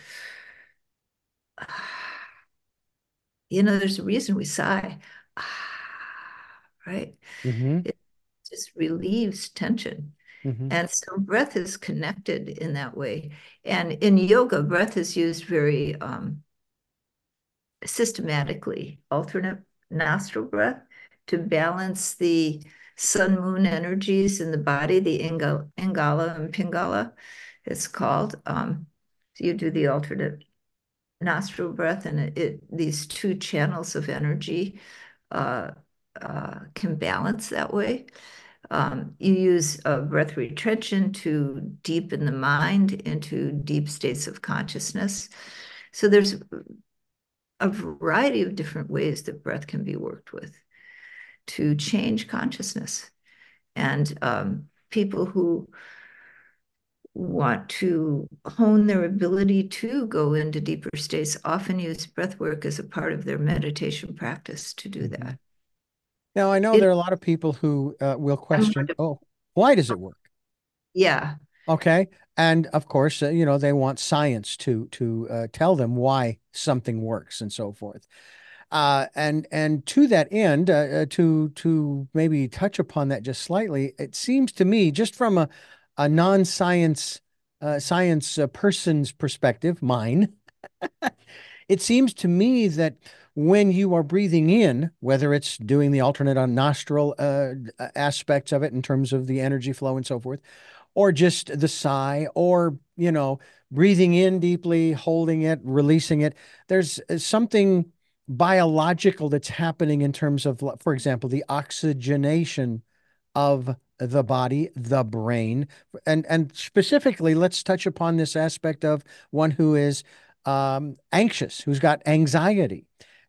you know there's a reason we sigh right mm-hmm. it, just relieves tension. Mm-hmm. And so breath is connected in that way. And in yoga, breath is used very um, systematically, alternate nostril breath to balance the sun moon energies in the body, the Ingala, and Pingala, it's called. Um, so you do the alternate nostril breath, and it, it these two channels of energy uh, uh, can balance that way. Um, you use uh, breath retention to deepen the mind into deep states of consciousness. So there's a variety of different ways that breath can be worked with to change consciousness. And um, people who want to hone their ability to go into deeper states often use breath work as a part of their meditation practice to do mm-hmm. that. Now, I know it, there are a lot of people who uh, will question, oh, why does it work? Yeah. Okay. And of course, uh, you know, they want science to to uh, tell them why something works and so forth. Uh, and and to that end, uh, uh, to to maybe touch upon that just slightly, it seems to me, just from a a non-science science person's perspective, mine, it seems to me that when you are breathing in, whether it's doing the alternate on nostril uh, aspects of it in terms of the energy flow and so forth, or just the sigh, or, you know, breathing in deeply, holding it, releasing it, there's uh, something biological that's happening in terms of, for example, the oxygenation of the body, the brain, and and specifically, let's touch upon this aspect of one who is um, anxious, who's got anxiety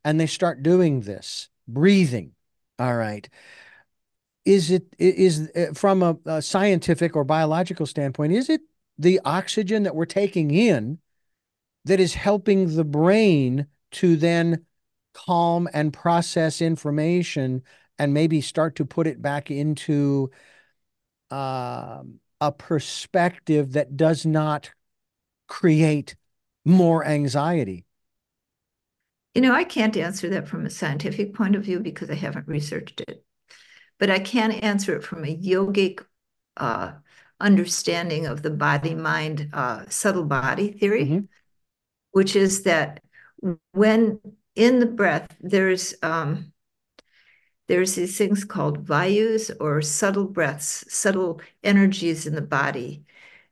and they start doing this breathing all right. Is it is uh, from a, a, scientific or biological standpoint is it the oxygen that we're taking in that is helping the brain to then calm and process information and maybe start to put it back into uh, a perspective that does not create more anxiety you know, I can't answer that from a scientific point of view because I haven't researched it, but I can answer it from a yogic uh, understanding of the body mind uh, subtle body theory, mm-hmm. which is that when in the breath, there's um, there's these things called vayus or subtle breaths, subtle energies in the body,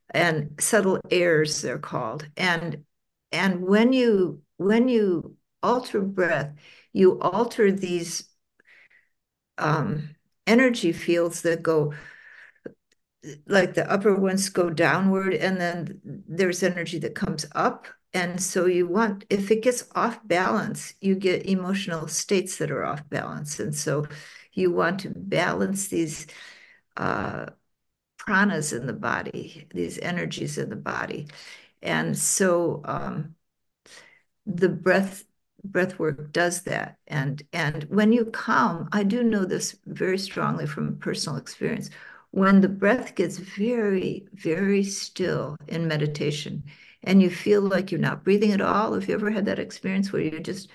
and subtle airs they're called. And and when you when you alter breath, you alter these um, energy fields that go like the upper ones go downward and then there's energy that comes up. And so you want if it gets off balance you get emotional states that are off balance. And so you want to balance these uh, pranas in the body these energies in the body. And so um, the breath breath work does that and and when you calm i do know this very strongly from personal experience when the breath gets very, very still in meditation and you feel like you're not breathing at all, have you ever had that experience where you just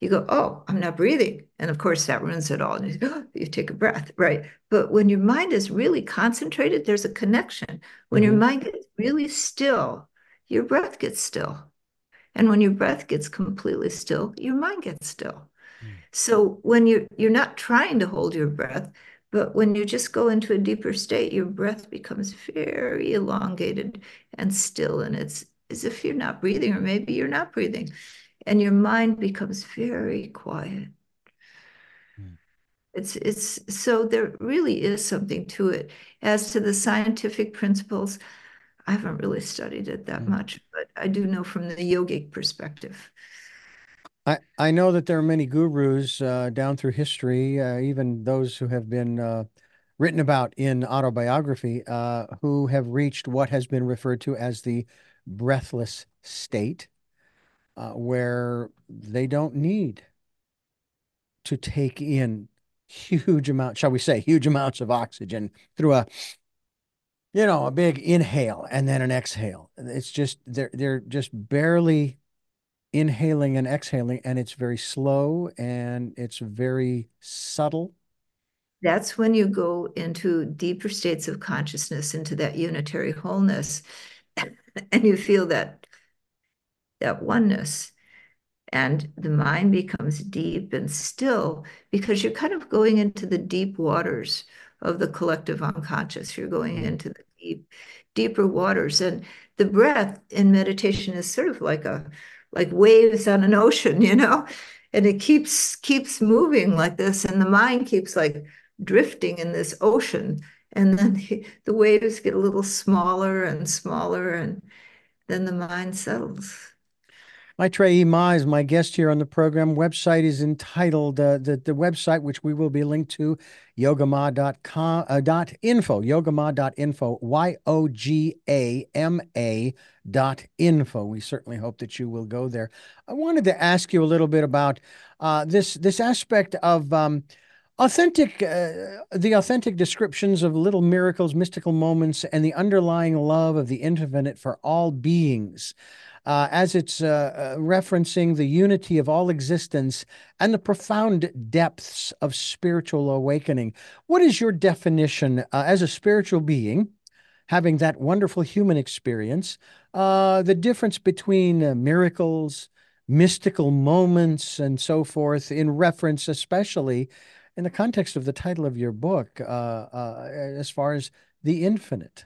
you go, oh, I'm not breathing. And of course, that ruins it all. And you, oh, you take a breath, right? But when your mind is really concentrated, there's a connection. When mm-hmm. your mind gets really still, your breath gets still. And when your breath gets completely still, your mind gets still. Mm-hmm. So when you're you're not trying to hold your breath, but when you just go into a deeper state, your breath becomes very elongated and still. And it's as if you're not breathing, or maybe you're not breathing. And your mind becomes very quiet. Hmm. It's it's so there really is something to it. As to the scientific principles, I haven't really studied it that mm. much, but I do know from the yogic perspective. I, I know that there are many gurus uh, down through history, uh, even those who have been uh, written about in autobiography, uh, who have reached what has been referred to as the breathless state, uh, where they don't need to take in huge amounts, shall we say, huge amounts of oxygen through a you know, a big inhale and then an exhale. It's just they're they're just barely inhaling and exhaling, and it's very slow and it's very subtle. That's when you go into deeper states of consciousness, into that unitary wholeness, and you feel that that oneness. And the mind becomes deep and still because you're kind of going into the deep waters of the collective unconscious. You're going into the deep, deeper waters. And the breath in meditation is sort of like a like waves on an ocean, you know, and it keeps keeps moving like this, and the mind keeps like drifting in this ocean, and then the, the waves get a little smaller and smaller, and then the mind settles. Maetreyii Ma is my guest here on the program. Website is entitled uh, the the website which we will be linked to yogama.com uh, dot info yogama.info y o g a m a dot info. We certainly hope that you will go there. I wanted to ask you a little bit about uh, this this aspect of um, authentic uh, the authentic descriptions of little miracles mystical moments and the underlying love of the infinite for all beings uh, as it's uh, uh, referencing the unity of all existence and the profound depths of spiritual awakening. What is your definition uh, as a spiritual being, having that wonderful human experience, uh, the difference between uh, miracles, mystical moments, and so forth, in reference especially in the context of the title of your book, as far as the infinite?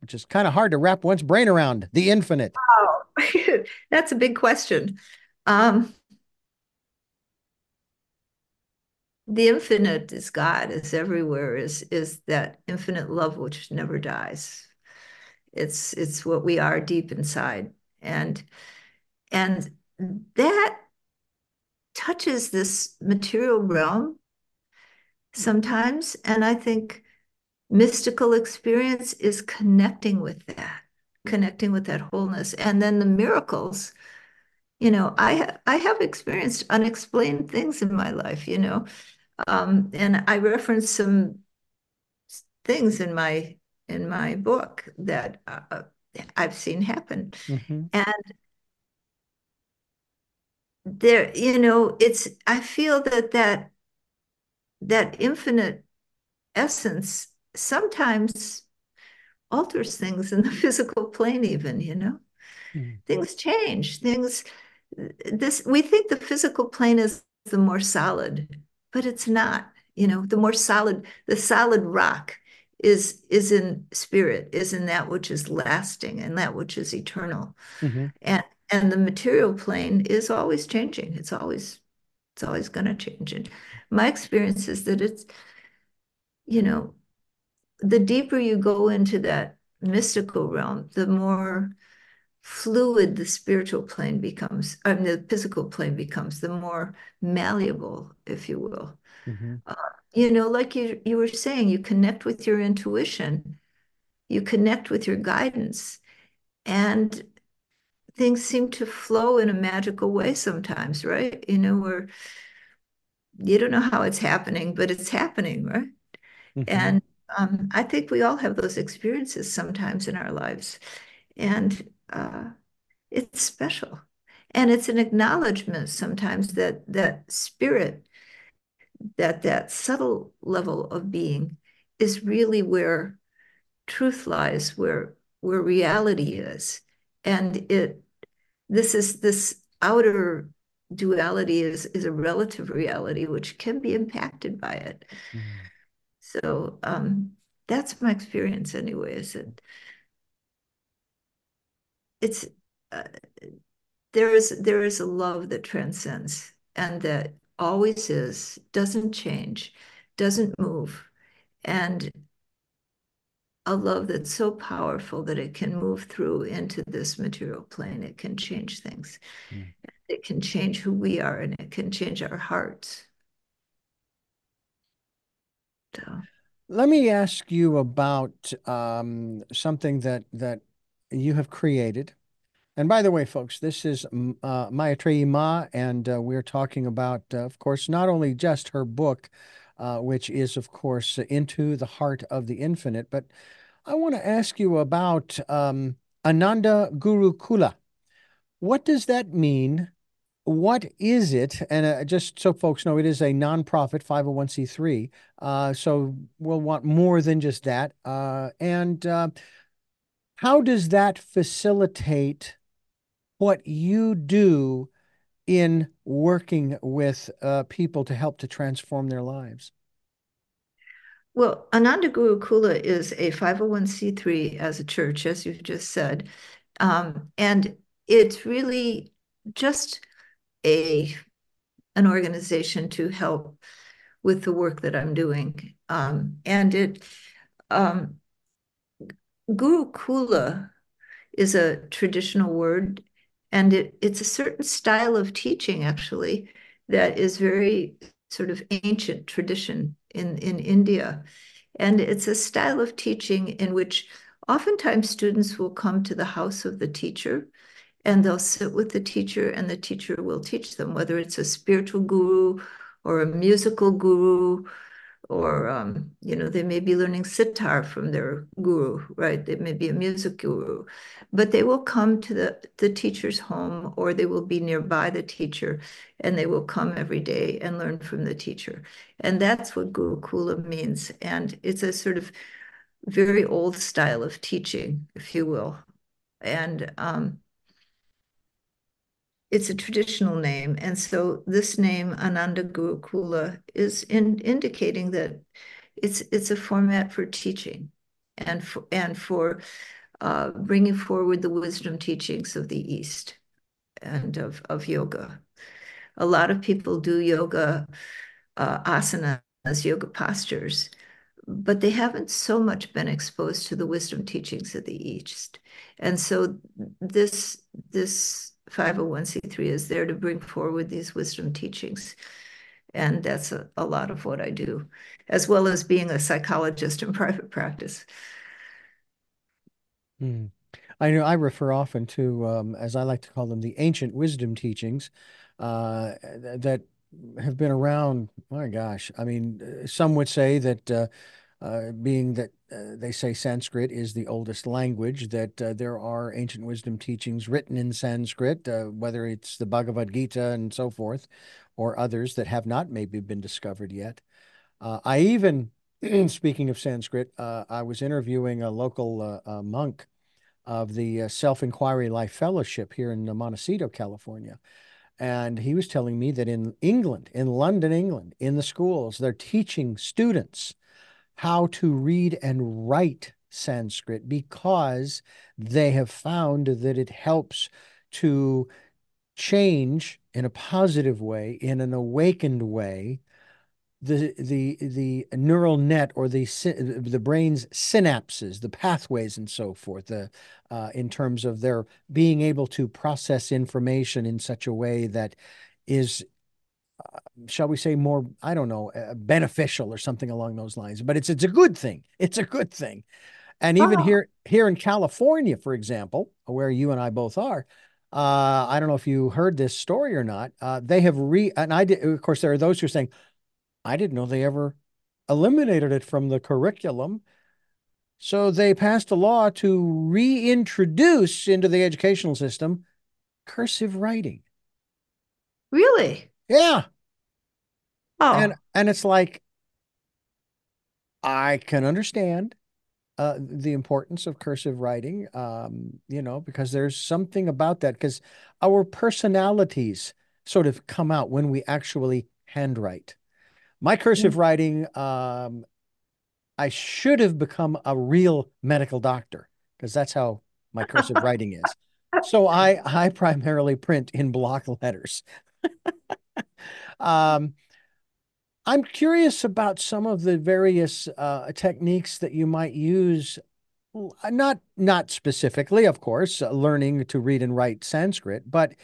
Which is kind of hard to wrap one's brain around the infinite. Oh, that's a big question. Um, the infinite is God, is everywhere, is is that infinite love which never dies. It's it's what we are deep inside. And and that touches this material realm sometimes. And I think mystical experience is connecting with that connecting with that wholeness and then the miracles you know i ha- i have experienced unexplained things in my life you know um, and i reference some things in my in my book that uh, i've seen happen mm-hmm. and there you know it's i feel that that that infinite essence sometimes alters things in the physical plane even you know? Mm. things change things this we think the physical plane is the more solid but it's not you know? The more solid the solid rock is is in spirit is in that which is lasting and that which is eternal. Mm-hmm. and and the material plane is always changing. It's always it's always going to change. And my experience is that it's you know the deeper you go into that mystical realm, the more fluid the spiritual plane becomes, I mean, the physical plane becomes, the more malleable, if you will. Mm-hmm. Uh, you know, like you, you were saying, you connect with your intuition, you connect with your guidance, and things seem to flow in a magical way sometimes, right? You know, where you don't know how it's happening, but it's happening, right? Mm-hmm. And um, I think we all have those experiences sometimes in our lives. And uh, it's special. And it's an acknowledgement sometimes that that spirit, that that subtle level of being is really where truth lies, where where reality is. And it this is this outer duality is is a relative reality which can be impacted by it. Mm. So um, that's my experience anyway, is that it's uh, there is there is a love that transcends and that always is, doesn't change, doesn't move, and a love that's so powerful that it can move through into this material plane. It can change things. Mm. It can change who we are and it can change our hearts. So. Let me ask you about um, something that that you have created. And by the way, folks, this is uh, Maetreyii Ma, and uh, we're talking about, uh, of course, not only just her book, uh, which is, of course, Into the Heart of the Infinite, but I want to ask you about um, Ananda Gurukula. What does that mean? What is it? And uh, just so folks know, it is a nonprofit 501c3. Uh, so we'll want more than just that. Uh, and uh, how does that facilitate what you do in working with uh, people to help to transform their lives? Well, Ananda Gurukula is a 501c3 as a church, as you've just said. Um, and it's really just a an organization to help with the work that I'm doing. Um, and it um, Guru Kula is a traditional word, and it, it's a certain style of teaching, actually, that is very sort of ancient tradition in, in India. And it's a style of teaching in which oftentimes students will come to the house of the teacher and they'll sit with the teacher, and the teacher will teach them, whether it's a spiritual guru or a musical guru or um, you know they may be learning sitar from their guru right? They may be a music guru but they will come to the, the teacher's home or they will be nearby the teacher and they will come every day and learn from the teacher. And that's what gurukula means. And it's a sort of very old style of teaching if you will. And um, it's a traditional name. And so this name, Ananda Gurukula, is in, indicating that it's, it's a format for teaching and for, and for uh, bringing forward the wisdom teachings of the East and of, of yoga. A lot of people do yoga uh, asanas, yoga postures, but they haven't so much been exposed to the wisdom teachings of the East. And so this, this 501c3 is there to bring forward these wisdom teachings. And that's a, a lot of what I do, as well as being a psychologist in private practice. Hmm. I know I refer often to, um, as I like to call them, the ancient wisdom teachings uh, that have been around. My gosh, I mean, some would say that uh, uh, being that uh, they say Sanskrit is the oldest language, that uh, there are ancient wisdom teachings written in Sanskrit, uh, whether it's the Bhagavad Gita and so forth, or others that have not maybe been discovered yet. Uh, I even, speaking of Sanskrit, I was interviewing a local monk of the Self Inquiry Life Fellowship here in Montecito, California. And he was telling me that in England, in London, England, in the schools, they're teaching students how to read and write Sanskrit because they have found that it helps to change in a positive way, in an awakened way, the the the neural net or the the brain's synapses, the pathways, and so forth. The uh, in terms of their being able to process information in such a way that is, shall we say, more I don't know, uh, beneficial or something along those lines. But it's it's a good thing. It's a good thing. And even oh. here here in California, for example, where you and I both are, uh, I don't know if you heard this story or not. Uh, they have re and I did. Of course, there are those who are saying, I didn't know they ever eliminated it from the curriculum. So they passed a law to reintroduce into the educational system cursive writing. Really? Yeah. Oh. And and it's like I can understand uh, the importance of cursive writing, um, you know, because there's something about that because our personalities sort of come out when we actually handwrite. My cursive mm-hmm. writing, um, I should have become a real medical doctor because that's how my cursive writing is. So I I primarily print in block letters. um, I'm curious about some of the various uh, techniques that you might use. Not not specifically, of course, uh, learning to read and write Sanskrit, but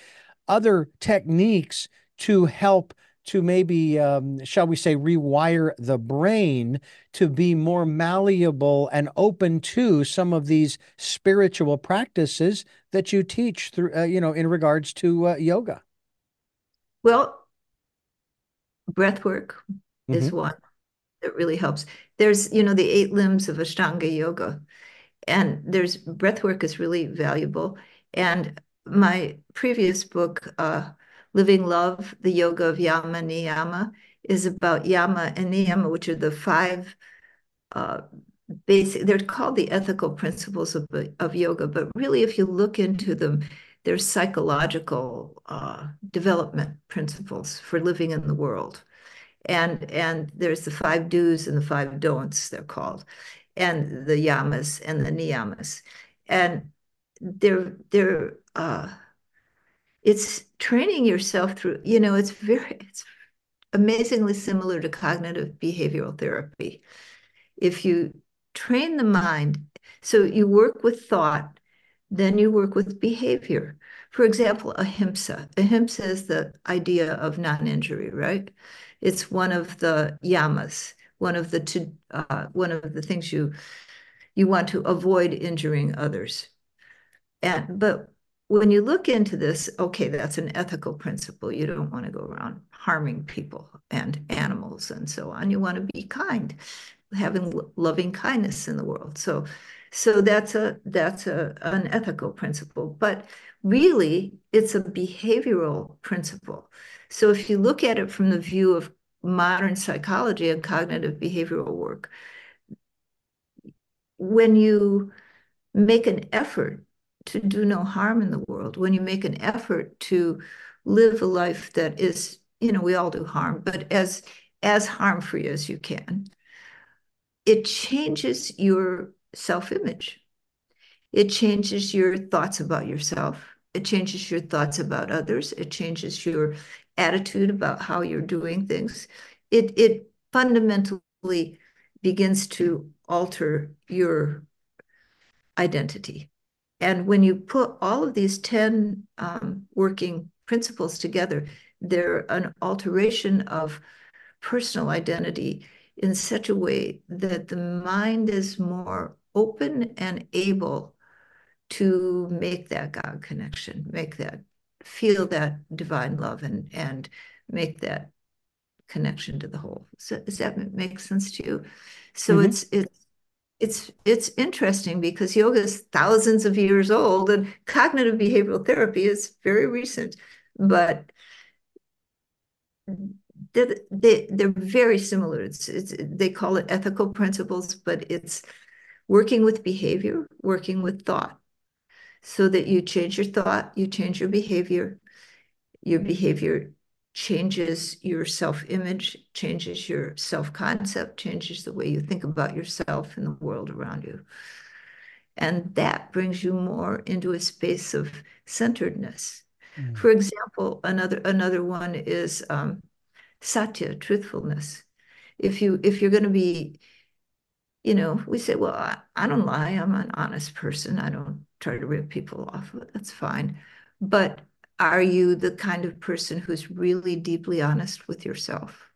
other techniques to help to maybe, um, shall we say, rewire the brain to be more malleable and open to some of these spiritual practices that you teach through, uh, you know, in regards to uh, yoga? Well, breath work mm-hmm. is one that really helps. There's, you know, the eight limbs of Ashtanga yoga, and there's breath work is really valuable. And my previous book, uh, Living Love, the Yoga of Yama Niyama, is about Yama and Niyama, which are the five uh, basic, they're called the ethical principles of, of yoga, but really, if you look into them, they're psychological uh, development principles for living in the world. And, and there's the five do's and the five don'ts, they're called, and the yamas and the niyamas. And they're, they're, uh, it's training yourself through, you know, it's very, it's amazingly similar to cognitive behavioral therapy. If you train the mind, so you work with thought, then you work with behavior. For example, ahimsa. Ahimsa is the idea of non-injury, right? It's one of the yamas, one of the to, uh, one of the things you you want to avoid injuring others. And but when you look into this, okay, that's an ethical principle. You don't want to go around harming people and animals and so on. You want to be kind, having loving kindness in the world. So, so that's a that's a an ethical principle. But really, it's a behavioral principle. So if you look at it from the view of modern psychology and cognitive behavioral work, when you make an effort to do no harm in the world, when you make an effort to live a life that is, you know, we all do harm, but as as harm-free as you can, it changes your self-image. It changes your thoughts about yourself. It changes your thoughts about others. It changes your attitude about how you're doing things. It it fundamentally begins to alter your identity. And when you put all of these 10 um, working principles together, they're an alteration of personal identity in such a way that the mind is more open and able to make that God connection, make that, feel that divine love and, and make that connection to the whole. So does that make sense to you? So mm-hmm. it's, it's, it's it's interesting because yoga is thousands of years old and cognitive behavioral therapy is very recent but they're, they, they're very similar it's, it's they call it ethical principles but it's working with behavior working with thought so that you change your thought you change your behavior your behavior changes your self-image, changes your self-concept, changes the way you think about yourself and the world around you. And that brings you more into a space of centeredness. Mm. For example, another another one is um, satya, truthfulness. if you if you're going to be you know we say well I, I don't lie. I'm an honest person. I don't try to rip people off. That's fine. But are you the kind of person who's really deeply honest with yourself?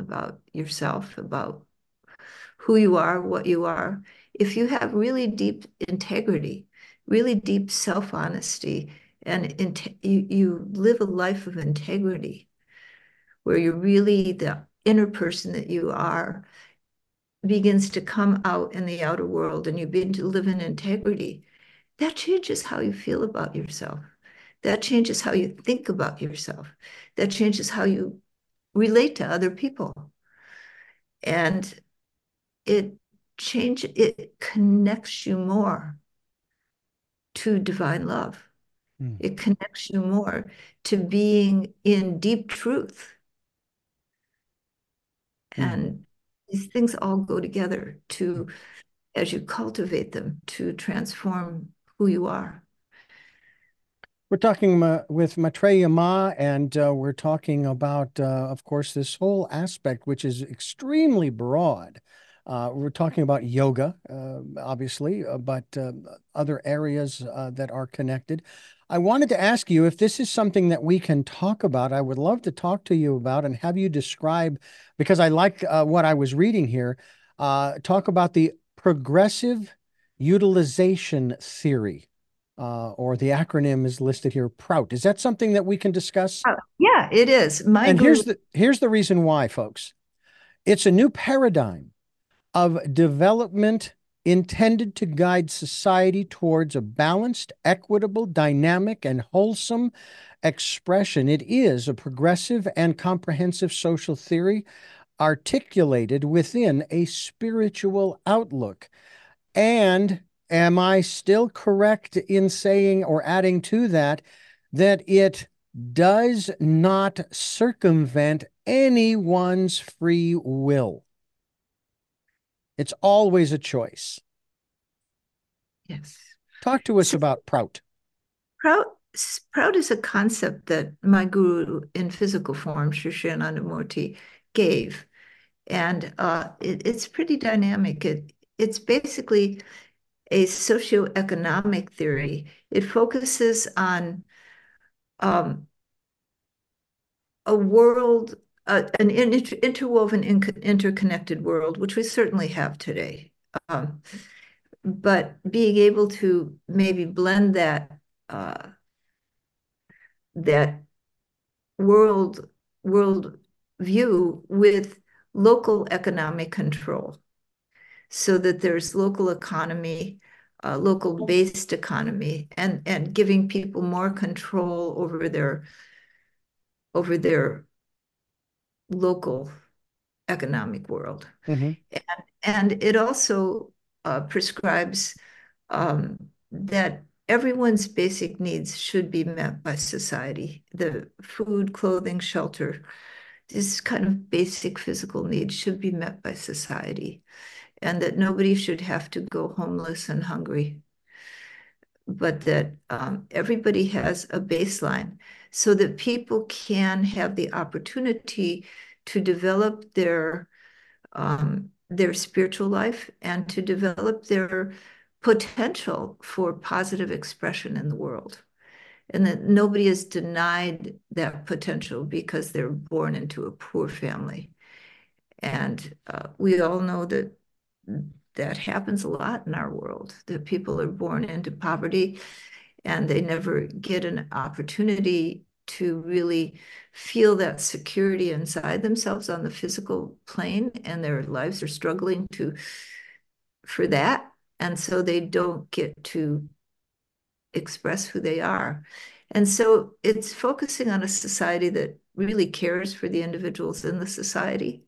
About yourself about who you are what you are. If you have really deep integrity really deep self-honesty and you, you live a life of integrity where you're really the inner person that you are begins to come out in the outer world and you begin to live in integrity, that changes how you feel about yourself. That changes how you think about yourself. That changes how you relate to other people. And it change it connects you more to divine love. Mm. It connects you more to being in deep truth. Mm. And these things all go together to, as you cultivate them, to transform who you are. We're talking uh, with Maetreyii Ma, and uh, we're talking about, uh, of course, this whole aspect, which is extremely broad. Uh, we're talking about yoga, uh, obviously, uh, but other areas that are connected. I wanted to ask you if this is something that we can talk about. I would love to talk to you about and have you describe, because I like uh, what I was reading here, uh, talk about the progressive utilization theory, uh, or the acronym is listed here, PROUT. Is that something that we can discuss? Oh, yeah, it is. My and here's the here's the reason why, folks. It's a new paradigm of development intended to guide society towards a balanced, equitable, dynamic, and wholesome expression. It is a progressive and comprehensive social theory articulated within a spiritual outlook. And am I still correct in saying or adding to that that it does not circumvent anyone's free will? It's always a choice. Yes. Talk to us so, about Prout. Prout Prout is a concept that my guru in physical form, Sri Anandamurti, gave. And uh, it, it's pretty dynamic. It, it's basically a socioeconomic theory. It focuses on um, a world uh, an inter interwoven, in interconnected world, which we certainly have today. Um, but being able to maybe blend that uh, that world world view with local economic control, so that there's local economy, uh, local based economy, and and giving people more control over their over their local economic world. Mm-hmm. And, and it also uh, prescribes um, that everyone's basic needs should be met by society. The food, clothing, shelter, these kind of basic physical needs should be met by society. And that nobody should have to go homeless and hungry, but that um, everybody has a baseline so that people can have the opportunity to develop their um, their spiritual life and to develop their potential for positive expression in the world. And that nobody is denied that potential because they're born into a poor family. And uh, we all know that that happens a lot in our world that people are born into poverty and they never get an opportunity to really feel that security inside themselves on the physical plane and their lives are struggling to for that. And so they don't get to express who they are. And so it's focusing on a society that really cares for the individuals in the society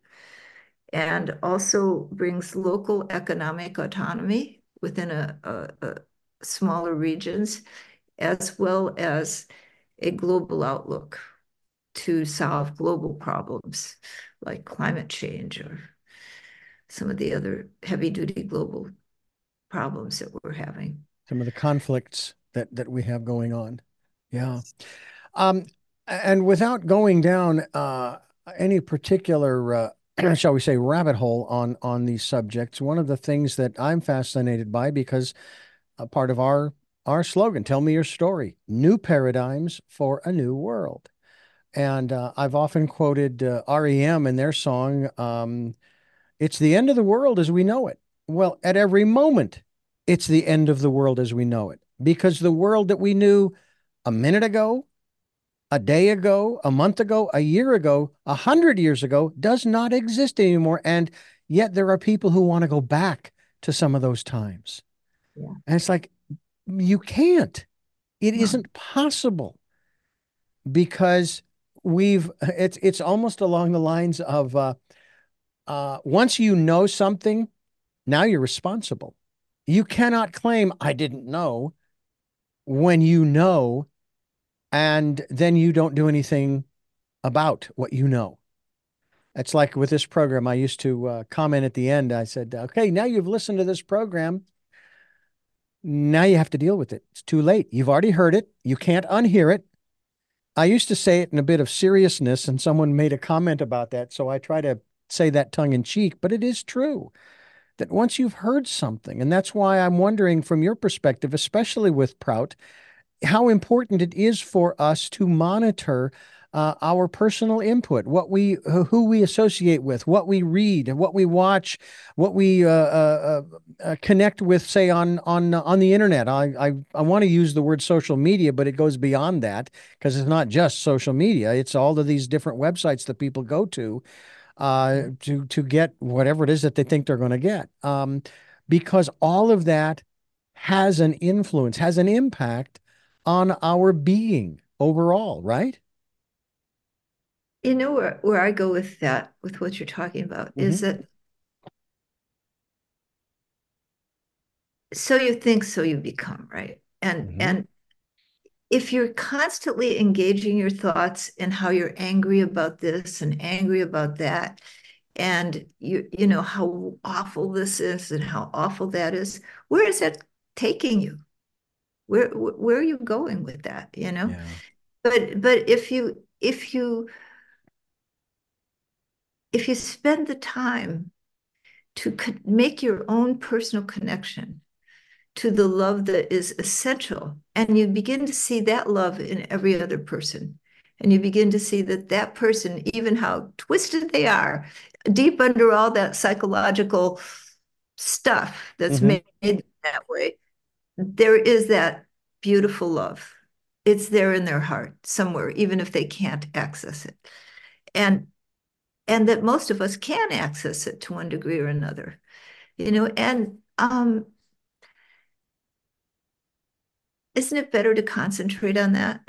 and also brings local economic autonomy within a, a, a smaller regions as well as a global outlook to solve global problems like climate change or some of the other heavy duty global problems that we're having. Some of the conflicts that that we have going on. Yeah. Um, and without going down uh, any particular uh, shall we say, rabbit hole on on these subjects. One of the things that I'm fascinated by because a part of our our slogan, "Tell me your story: New paradigms for a new world." And uh, I've often quoted uh, REM in their song, um, "It's the end of the world as we know it." Well, at every moment, it's the end of the world as we know it because the world that we knew a minute ago, a day ago, a month ago, a year ago, a hundred years ago does not exist anymore. And yet there are people who want to go back to some of those times. Yeah. And it's like, you can't. It no. not possible because we've it's it's almost along the lines of uh, uh, once you know something, now you're responsible. You cannot claim I didn't know when you know and then you don't do anything about what you know. It's like with this program, I used to uh, comment at the end. I said, okay, now you've listened to this program. Now you have to deal with it. It's too late. You've already heard it. You can't unhear it. I used to say it in a bit of seriousness, and someone made a comment about that. So I try to say that tongue in cheek, but it is true that once you've heard something, and that's why I'm wondering from your perspective, especially with Prout, how important it is for us to monitor uh, our personal input, what we, who we associate with, what we read, what we watch, what we uh, uh, uh, uh connect with, say on on on the internet. I I, I want to use the word social media, but it goes beyond that because it's not just social media. It's all of these different websites that people go to uh, to to get whatever it is that they think they're going to get. Um, because all of that has an influence, has an impact on our being overall, right? You know where, where I go with that, with what you're talking about, mm-hmm. is that so you think, so you become, right? And mm-hmm. and if you're constantly engaging your thoughts and how you're angry about this and angry about that, and you you know how awful this is and how awful that is, where is that taking you? where where are you going with that you know yeah. but but if you if you if you spend the time to make your own personal connection to the love that is essential and you begin to see that love in every other person and you begin to see that that person even how twisted they are deep under all that psychological stuff that's mm-hmm. made that way there is that beautiful love. It's there in their heart somewhere, even if they can't access it. And and that most of us can access it to one degree or another. You know, and um isn't it better to concentrate on that?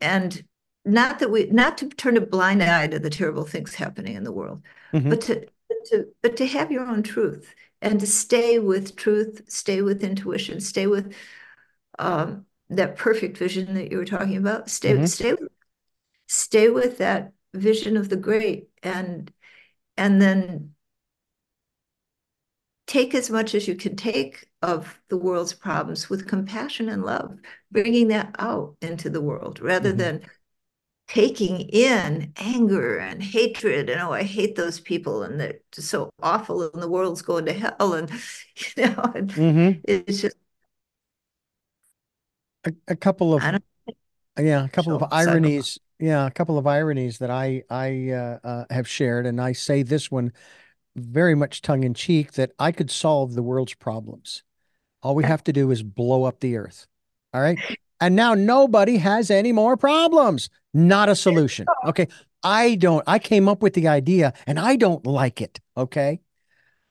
And not that we not to turn a blind eye to the terrible things happening in the world, mm-hmm. but to to but to have your own truth and to stay with truth, stay with intuition, stay with um, that perfect vision that you were talking about. Stay, mm-hmm. stay, stay with that vision of the great, and and then take as much as you can take of the world's problems with compassion and love, bringing that out into the world rather mm-hmm. than taking in anger and hatred and oh i hate those people and they're so awful and the world's going to hell and you know mm-hmm. it's just a, a couple of yeah a couple of ironies yeah a couple of ironies that i i uh, uh, have shared and i say this one very much tongue-in-cheek that i could solve the world's problems. All we have to do is blow up the earth all right? And now nobody has any more problems not a solution okay? I don't i came up with the idea and i don't like it okay?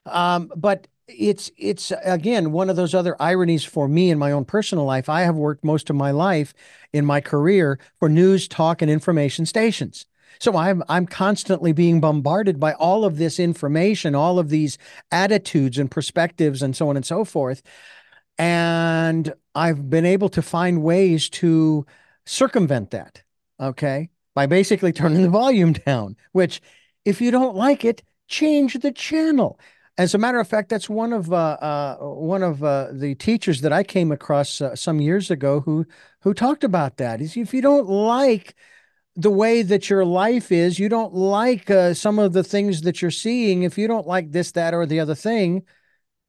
Um but it's it's again one of those other ironies for me in my own personal life. I have worked most of my life in my career for news, talk, and information stations. So I'm I'm constantly being bombarded by all of this information, all of these attitudes and perspectives and so on and so forth. And I've been able to find ways to circumvent that, okay? By basically turning the volume down, which if you don't like it, change the channel. As a matter of fact, that's one of uh, uh, one of uh, the teachers that I came across uh, some years ago who who talked about that. Is if you don't like the way that your life is, you don't like uh, some of the things that you're seeing, if you don't like this, that, or the other thing,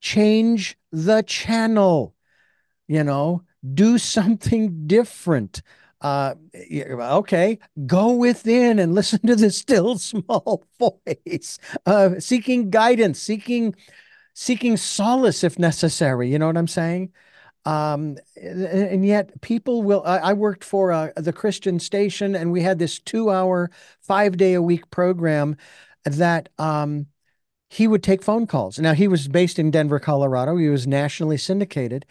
change the channel, you know, do something different. Uh, okay, go within and listen to the still small voice, uh, seeking guidance, seeking seeking solace if necessary. You know what I'm saying? Um, and yet people will. I, I worked for uh, the Christian station, and we had this two-hour, five-day-a-week program that um, he would take phone calls. Now he was based in Denver, Colorado. He was nationally syndicated,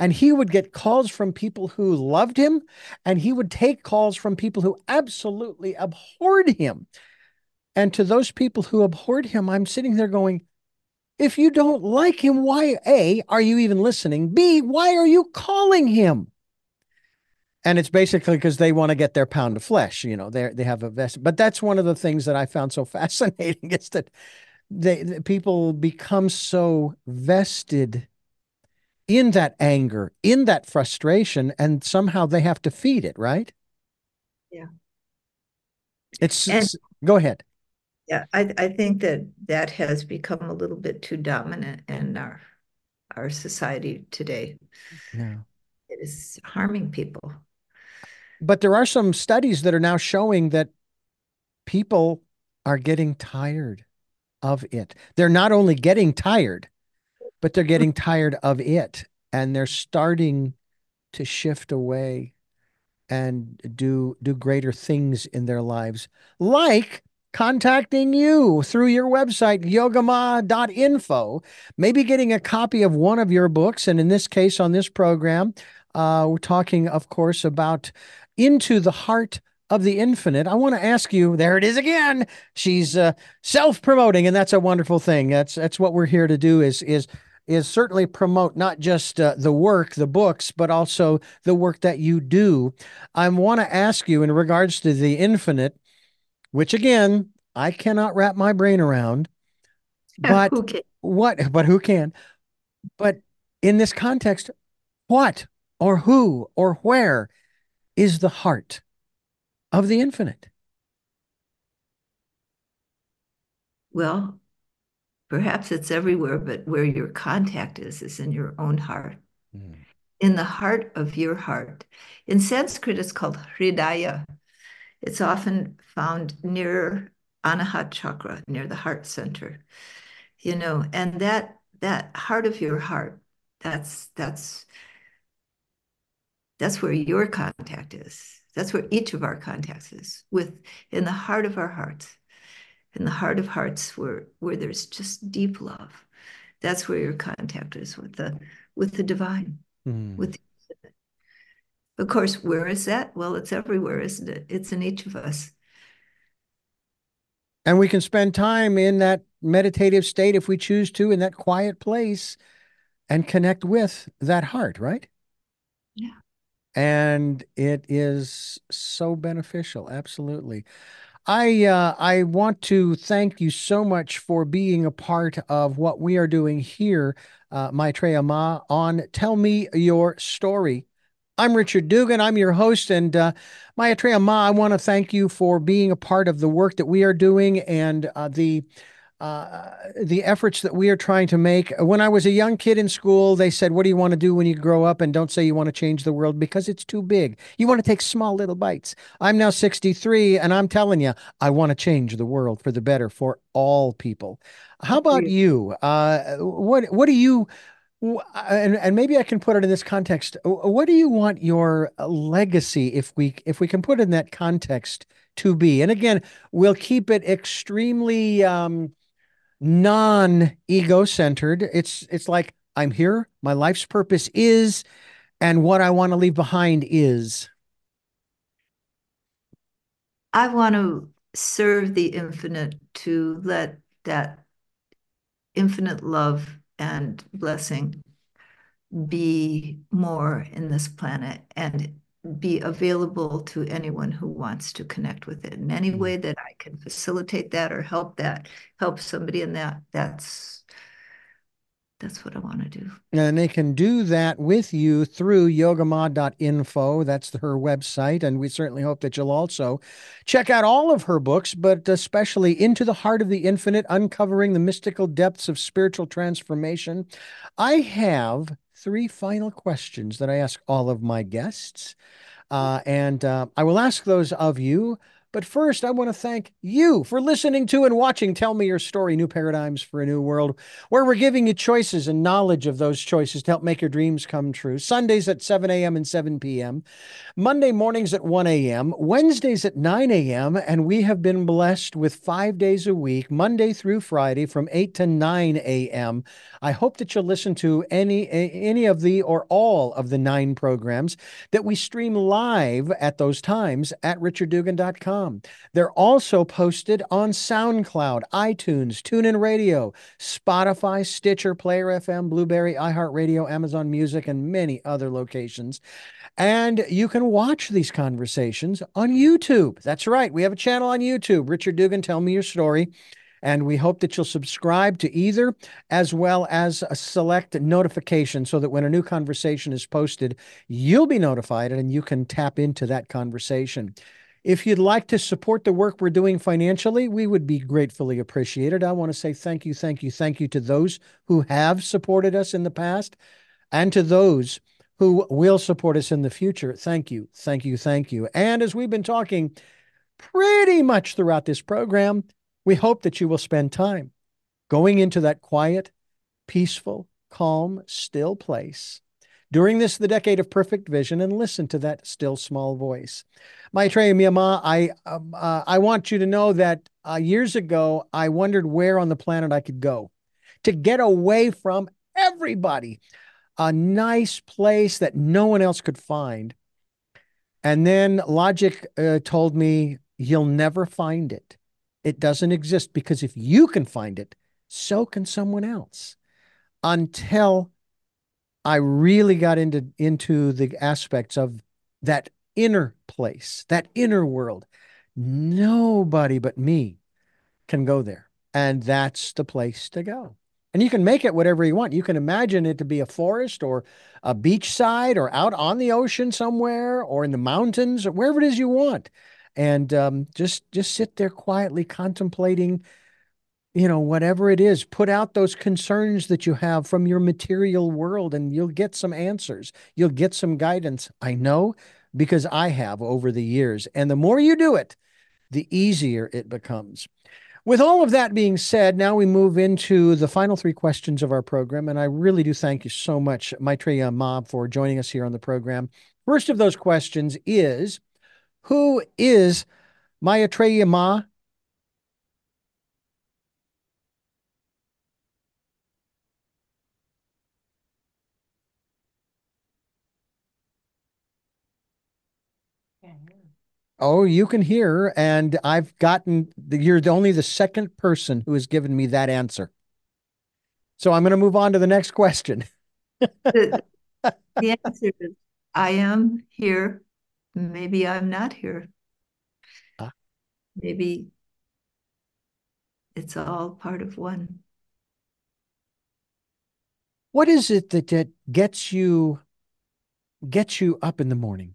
and he would get calls from people who loved him, and he would take calls from people who absolutely abhorred him. And to those people who abhorred him, I'm sitting there going, if you don't like him, why, A, are you even listening? B, why are you calling him? And it's basically because they want to get their pound of flesh. You know, they they have a vest. But that's one of the things that I found so fascinating is that they, the people become so vested in that anger, in that frustration, and somehow they have to feed it, right? Yeah. It's, and, it's go ahead. Yeah, I, I think that that has become a little bit too dominant in our our society today. Yeah. It is harming people. But there are some studies that are now showing that people are getting tired of it. They're not only getting tired, but they're getting tired of it and they're starting to shift away and do do greater things in their lives like contacting you through your website, yogama.info, maybe getting a copy of one of your books. And in this case, on this program, uh, we're talking, of course, about Into the Heart of the Infinite. I want to ask you, there it is again. She's uh, self-promoting, and that's a wonderful thing. That's that's what we're here to do is is is certainly promote not just uh, the work, the books, but also the work that you do. I want to ask you in regards to the infinite, which again, I cannot wrap my brain around. But what, but who can? But in this context, what or who or where is the heart of the infinite? Well, perhaps it's everywhere, but where your contact is, is in your own heart. Mm. In the heart of your heart. In Sanskrit, it's called Hridaya, it's often found near Anahat chakra, near the heart center. You know, and that that heart of your heart, that's that's that's where your contact is. That's where each of our contacts is, with in the heart of our hearts, in the heart of hearts where where there's just deep love. That's where your contact is with the with the divine, mm. with the of course, where is that? Well, it's everywhere, isn't it? It's in each of us. And we can spend time in that meditative state if we choose to, in that quiet place, and connect with that heart, right? Yeah. And it is so beneficial. Absolutely. I uh, I want to thank you so much for being a part of what we are doing here, uh, Maetreyii Ma, on Tell Me Your Story. I'm Richard Dugan. I'm your host. And uh, Maetreyii Ma, I want to thank you for being a part of the work that we are doing and uh, the uh, the efforts that we are trying to make. When I was a young kid in school, they said, What do you want to do when you grow up? And don't say you want to change the world because it's too big. You want to take small little bites. I'm now 63, and I'm telling you, I want to change the world for the better for all people. How about you? Uh, what what do you and and maybe I can put it in this context. What do you want your legacy, if we if we can put it in that context, to be? And again, we'll keep it extremely um, non ego centered. It's it's like I'm here. My life's purpose is, and what I want to leave behind is. I want to serve the infinite to let that infinite love and blessing be more in this planet and be available to anyone who wants to connect with it in any mm. way that I can facilitate that or help that, help somebody in that. That's that's what I want to do. And they can do that with you through yogama.info. That's her website. And we certainly hope that you'll also check out all of her books, but especially Into the Heart of the Infinite, Uncovering the Mystical Depths of Spiritual Transformation. I have three final questions that I ask all of my guests. Uh, and uh, I will ask those of you but first, I want to thank you for listening to and watching Tell Me Your Story New Paradigms for a New World, where we're giving you choices and knowledge of those choices to help make your dreams come true. Sundays at 7 a.m. and 7 p.m., Monday mornings at 1 a.m., Wednesdays at 9 a.m., and we have been blessed with five days a week, Monday through Friday from 8 to 9 a.m. I hope that you'll listen to any any of the or all of the nine programs that we stream live at those times at richarddugan.com. They're also posted on SoundCloud, iTunes, TuneIn Radio, Spotify, Stitcher, Player FM, Blubrry, iHeartRadio, Amazon Music, and many other locations. And you can watch these conversations on YouTube. That's right. We have a channel on YouTube, Richard Dugan, Tell Me Your Story. And we hope that you'll subscribe to either as well as a select notification so that when a new conversation is posted, you'll be notified and you can tap into that conversation. If you'd like to support the work we're doing financially, we would be gratefully appreciated. I want to say thank you, thank you, thank you to those who have supported us in the past and to those who will support us in the future. Thank you, thank you, thank you. And as we've been talking pretty much throughout this program, we hope that you will spend time going into that quiet, peaceful, calm, still place during this, the decade of perfect vision, and listen to that still small voice. Maetreyii Myanmar, I, um, uh, I want you to know that uh, years ago, I wondered where on the planet I could go to get away from everybody, a nice place that no one else could find. And then logic uh, told me, you'll never find it. It doesn't exist because if you can find it, so can someone else. Until I really got into into the aspects of that inner place, that inner world. Nobody but me can go there. And that's the place to go. And you can make it whatever you want. You can imagine it to be a forest or a beachside or out on the ocean somewhere or in the mountains or wherever it is you want and um, just just sit there quietly contemplating you know whatever it is put out those concerns that you have from your material world and you'll get some answers you'll get some guidance i know because i have over the years and the more you do it the easier it becomes with all of that being said, now we move into the final three questions of our program. And I really do thank you so much, Maetreyii Ma, for joining us here on the program. First of those questions is who is Maetreyii Ma? Oh, you can hear, and I've gotten. You're only the second person who has given me that answer. So I'm going to move on to the next question. the, the answer is I am here maybe I'm not here. Ah. Maybe it's all part of one. What is it that, that gets you gets you up in the morning?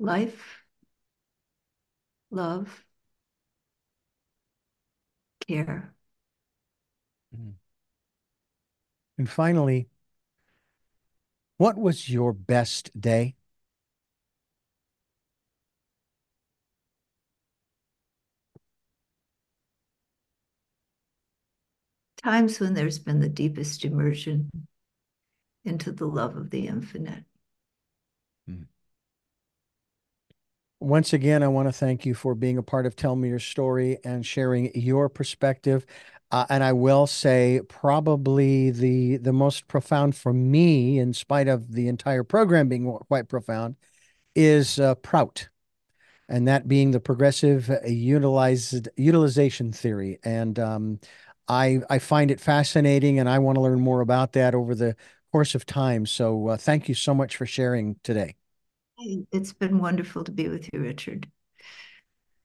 Life, love, care. Mm. And finally, what was your best day? Times when there's been the deepest immersion into the love of the infinite. Once again, I want to thank you for being a part of Tell Me Your Story and sharing your perspective. Uh, and I will say, probably the the most profound for me, in spite of the entire program being quite profound, is uh, Prout, and that being the progressive utilized utilization theory. And um, I I find it fascinating, and I want to learn more about that over the course of time. So uh, thank you so much for sharing today. It's been wonderful to be with you, Richard.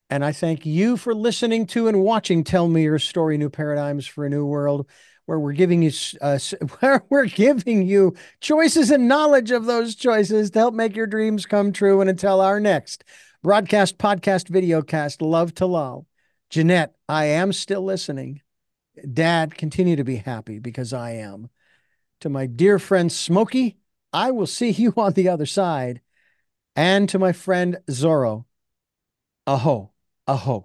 And I thank you for listening to and watching Tell Me Your Story New Paradigms for a New World, where we're giving you uh, where we're giving you choices and knowledge of those choices to help make your dreams come true. And until our next broadcast, podcast, video cast, love to love. Jeanette, I am still listening. Dad, continue to be happy because I am. To my dear friend Smokey, I will see you on the other side. And to my friend Zorro, aho, aho.